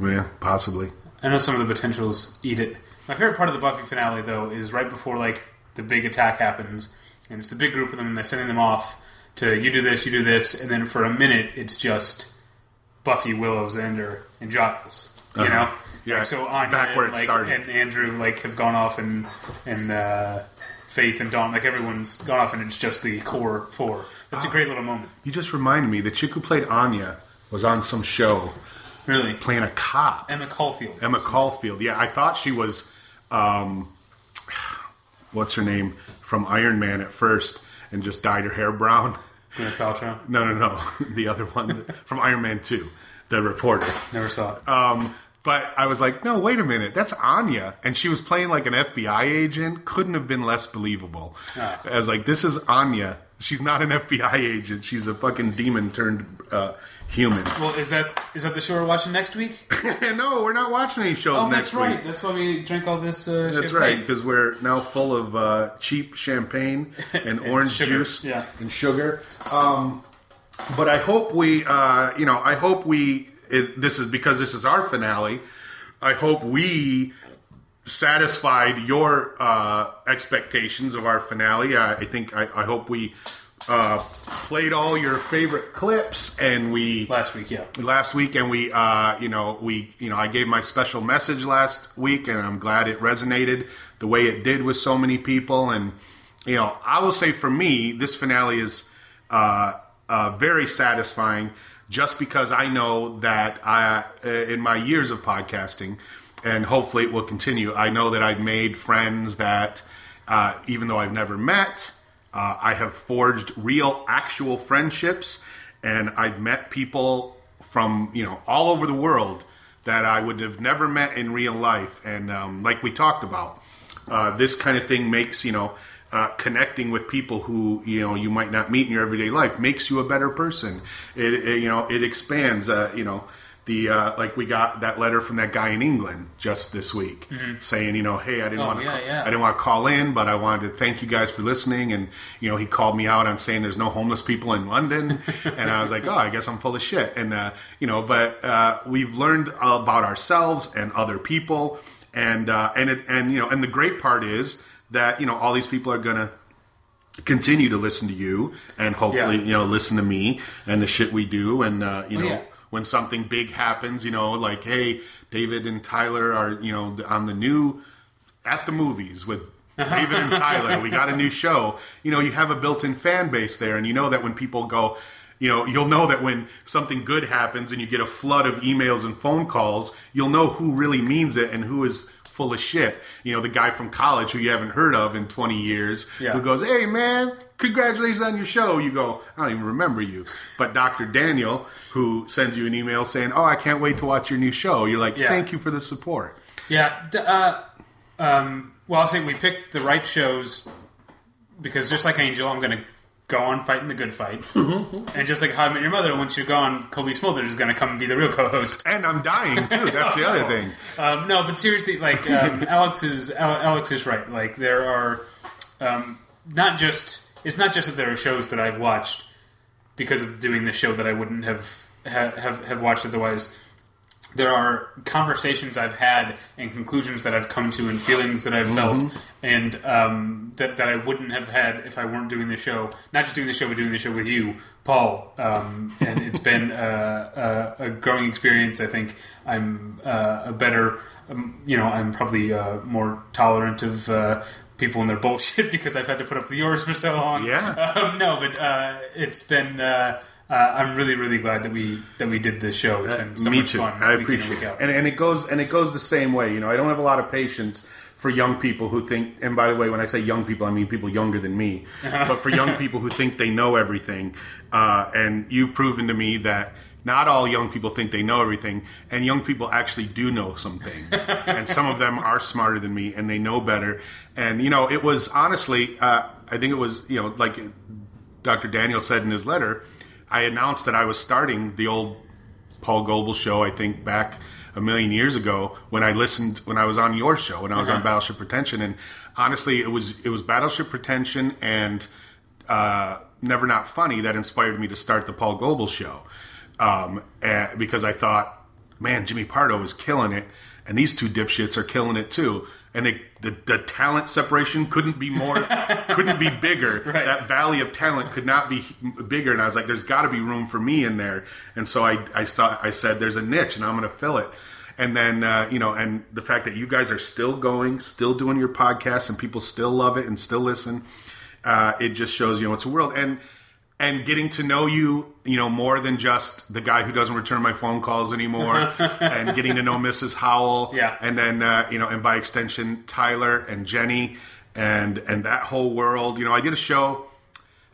Yeah, possibly. I know some of the potentials eat it. My favorite part of the Buffy finale, though, is right before like the big attack happens, and it's the big group of them, and they're sending them off to you do this, you do this, and then for a minute it's just Buffy, Willow, Xander, and Giles. You Uh-huh. know, Yeah, Like, so Anya back where and, it like, started. and Andrew like have gone off, and and uh, Faith and Dawn, like everyone's gone off, and it's just the core four. That's a great little moment. You just reminded me the chick who played Anya was on some show Really, playing a cop. Emma Caulfield. Emma Caulfield. Yeah, I thought she was, um, what's her name from Iron Man at first, and just dyed her hair brown. Gwyneth Paltrow. No, no, no, the other one from Iron Man Two, the reporter. Never saw it. Um, but I was like, no, wait a minute, that's Anya, and she was playing like an FBI agent. Couldn't have been less believable. Ah. I was like, this is Anya. She's not an FBI agent. She's a fucking demon turned uh, human. well, is that is that the show we're watching next week? no, we're not watching any shows Oh, next that's right. week. That's why we drank all this. Uh, That's champagne. right, because we're now full of uh, cheap champagne and, orange sugar, juice yeah. and sugar. Um, but I hope we, uh, you know, I hope we. It, this is because this is our finale. I hope we satisfied your uh, expectations of our finale. I, I think I, I hope we uh, played all your favorite clips and we Last week, yeah. last week and we uh, you know we you know i gave my special message last week and i'm glad it resonated the way it did with so many people and you know i will say for me this finale is uh, uh, very satisfying just because i know that i uh, in my years of podcasting and hopefully it will continue i know that i've made friends that uh, even though i've never met uh, I have forged real, actual friendships, and I've met people from you know all over the world that I would have never met in real life. And um, like we talked about, uh, this kind of thing makes you know uh, connecting with people who you know you might not meet in your everyday life makes you a better person. It, it you know it expands. Uh, you know the uh, like we got that letter from that guy in England just this week saying you know hey I didn't Oh, want to yeah, yeah. I didn't want to call in, but I wanted to thank you guys for listening. And you know, he called me out on saying there's no homeless people in London, and I was like, oh, I guess I'm full of shit. And uh, you know, but uh, we've learned about ourselves and other people, and uh, and it, and you know, and the great part is that you know all these people are gonna continue to listen to you and hopefully Yeah. you know listen to me and the shit we do and uh, you Oh, know. When something big happens you know like hey david and tyler are you know on the new at the movies with david and tyler. We got a new show. You know you have a built-in fan base there and you know that when people go you know you'll know that when something good happens and you get a flood of emails and phone calls you'll know who really means it and who is full of shit you know the guy from college who you haven't heard of in 20 years Yeah. who goes hey man congratulations on your show you go i don't even remember you but dr daniel who sends you an email saying oh i can't wait to watch your new show you're like Yeah. thank you for the support Yeah. D- uh, um, well, I'll say we picked the right shows because just like Angel, I'm going to go on fighting the good fight. and just like How I Met Your Mother, once you're gone, Cobie Smulders is going to come and be the real co-host. and i'm dying too that's the other thing Um, no, but seriously, like um, Alex is Al- Alex is right. Like there are um, not just it's not just that there are shows that I've watched because of doing this show that I wouldn't have ha- have have watched otherwise. There are conversations I've had and conclusions that I've come to and feelings that I've felt and um, that that I wouldn't have had if I weren't doing the show. Not just doing the show, but doing the show with you, Paul. Um, and it's been uh, a, a growing experience. I think I'm uh, a better, um, you know, I'm probably uh, more tolerant of. Uh, People and their bullshit because I've had to put up with yours for so long. Yeah. Um, no, but uh, it's been. Uh, uh, I'm really, really glad that we that we did this show. It's been so me much too fun. i appreciate it and, and it goes and it goes the same way you know i don't have a lot of patience for young people who think and by the way when i say young people i mean people younger than me but for young people who think they know everything uh, and you've proven to me that not all young people think they know everything, and young people actually do know some things. and some of them are smarter than me, and they know better. And you know, it was honestly, uh, I think it was, you know, like Dr. Daniel said in his letter, I announced that I was starting the old Paul Goebel show. I think back a million years ago when I listened when I was on your show when I was on Battleship Pretension, and honestly, it was it was Battleship Pretension and uh, Never Not Funny that inspired me to start the Paul Goebel show. Um, and, because I thought, man, Jimmy Pardo is killing it, and these two dipshits are killing it too. And it, the the talent separation couldn't be more, couldn't be bigger. Right. That valley of talent could not be bigger. And I was like, there's got to be room for me in there. And so I I saw I said, there's a niche, and I'm going to fill it. And then uh, you know, and the fact that you guys are still going, still doing your podcast, and people still love it and still listen, uh, it just shows you know it's a world. And and getting to know you, you know, more than just the guy who doesn't return my phone calls anymore, and getting to know Mrs. Howell, Yeah. and then uh, you know, and by extension, Tyler and Jenny, and and that whole world. You know, I did a show.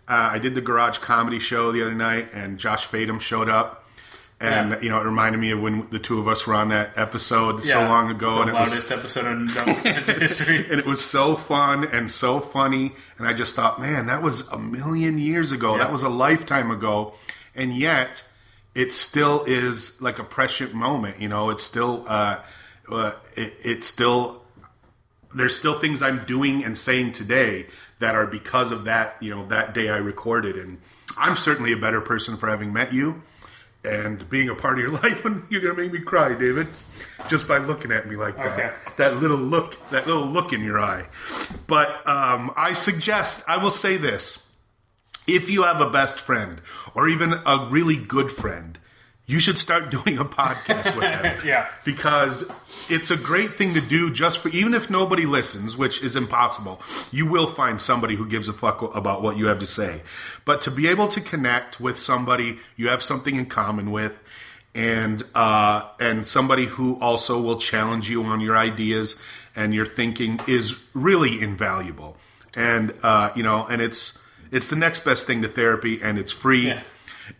Uh, I did the Garage Comedy Show the other night, and Josh Fadem showed up, and Yeah. you know, it reminded me of when the two of us were on that episode so long ago, the and it was loudest episode in history. and it was so fun and so funny and i just thought man that was a million years ago Yeah. that was a lifetime ago and yet it still is like a prescient moment you know it's still uh, uh it, it's still there's still things i'm doing and saying today that are because of that you know that day i recorded and i'm certainly a better person for having met you and being a part of your life and you're gonna make me cry david just by looking at me like that. Okay. that little look that little look in your eye. But um, i suggest i will say this. If you have a best friend or even a really good friend you should start doing a podcast with them. Yeah. because it's a great thing to do just for even if nobody listens which is impossible you will find somebody who gives a fuck about what you have to say but to be able to connect with somebody you have something in common with and uh, and somebody who also will challenge you on your ideas and your thinking is really invaluable and uh, you know and it's it's the next best thing to therapy and it's free Yeah.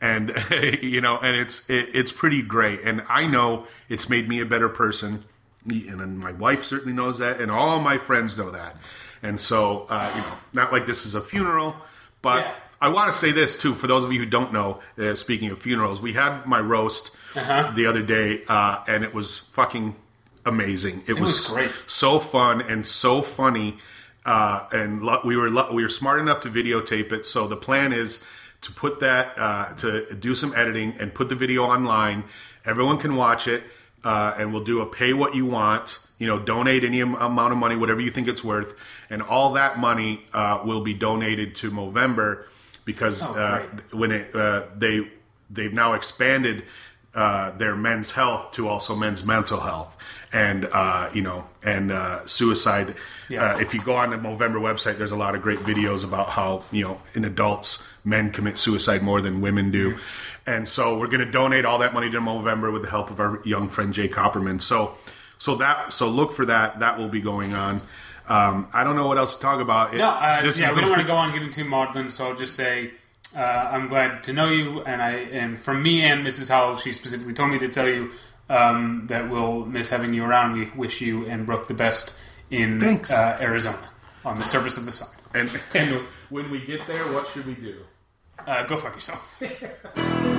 and you know and it's it, it's pretty great and i know it's made me a better person and my wife certainly knows that and all my friends know that and so uh, you know not like this is a funeral but Yeah. I want to say this too for those of you who don't know uh, speaking of funerals we had my roast the other day uh, and it was fucking amazing it, was great. so fun and so funny. Uh, and lo- we were lo- we were smart enough to videotape it. So the plan is to put that uh, to do some editing and put the video online. Everyone can watch it, uh, and we'll do a pay what you want. You know, donate any amount of money, whatever you think it's worth, and all that money uh, will be donated to Movember because Oh, uh, when it uh, they they've now expanded uh, their men's health to also men's mental health and uh, you know and uh, suicide. Yeah. Uh, if you go on the Movember website, there's a lot of great videos about how you know in adults men commit suicide more than women do. And so we're going to donate all that money to Movember with the help of our young friend Jay Copperman. So so that so look for that. That will be going on. Um, I don't know what else to talk about. It- No, uh, this yeah, is we don't want to go on getting too maudlin, so I'll just say uh, I'm glad to know you, and I and from me and Mrs. Howell, she specifically told me to tell you um, that we'll miss having you around. We wish you and Brooke the best in uh, Arizona on the surface of the sun. And, and when we get there, what should we do? Uh, go fuck yourself.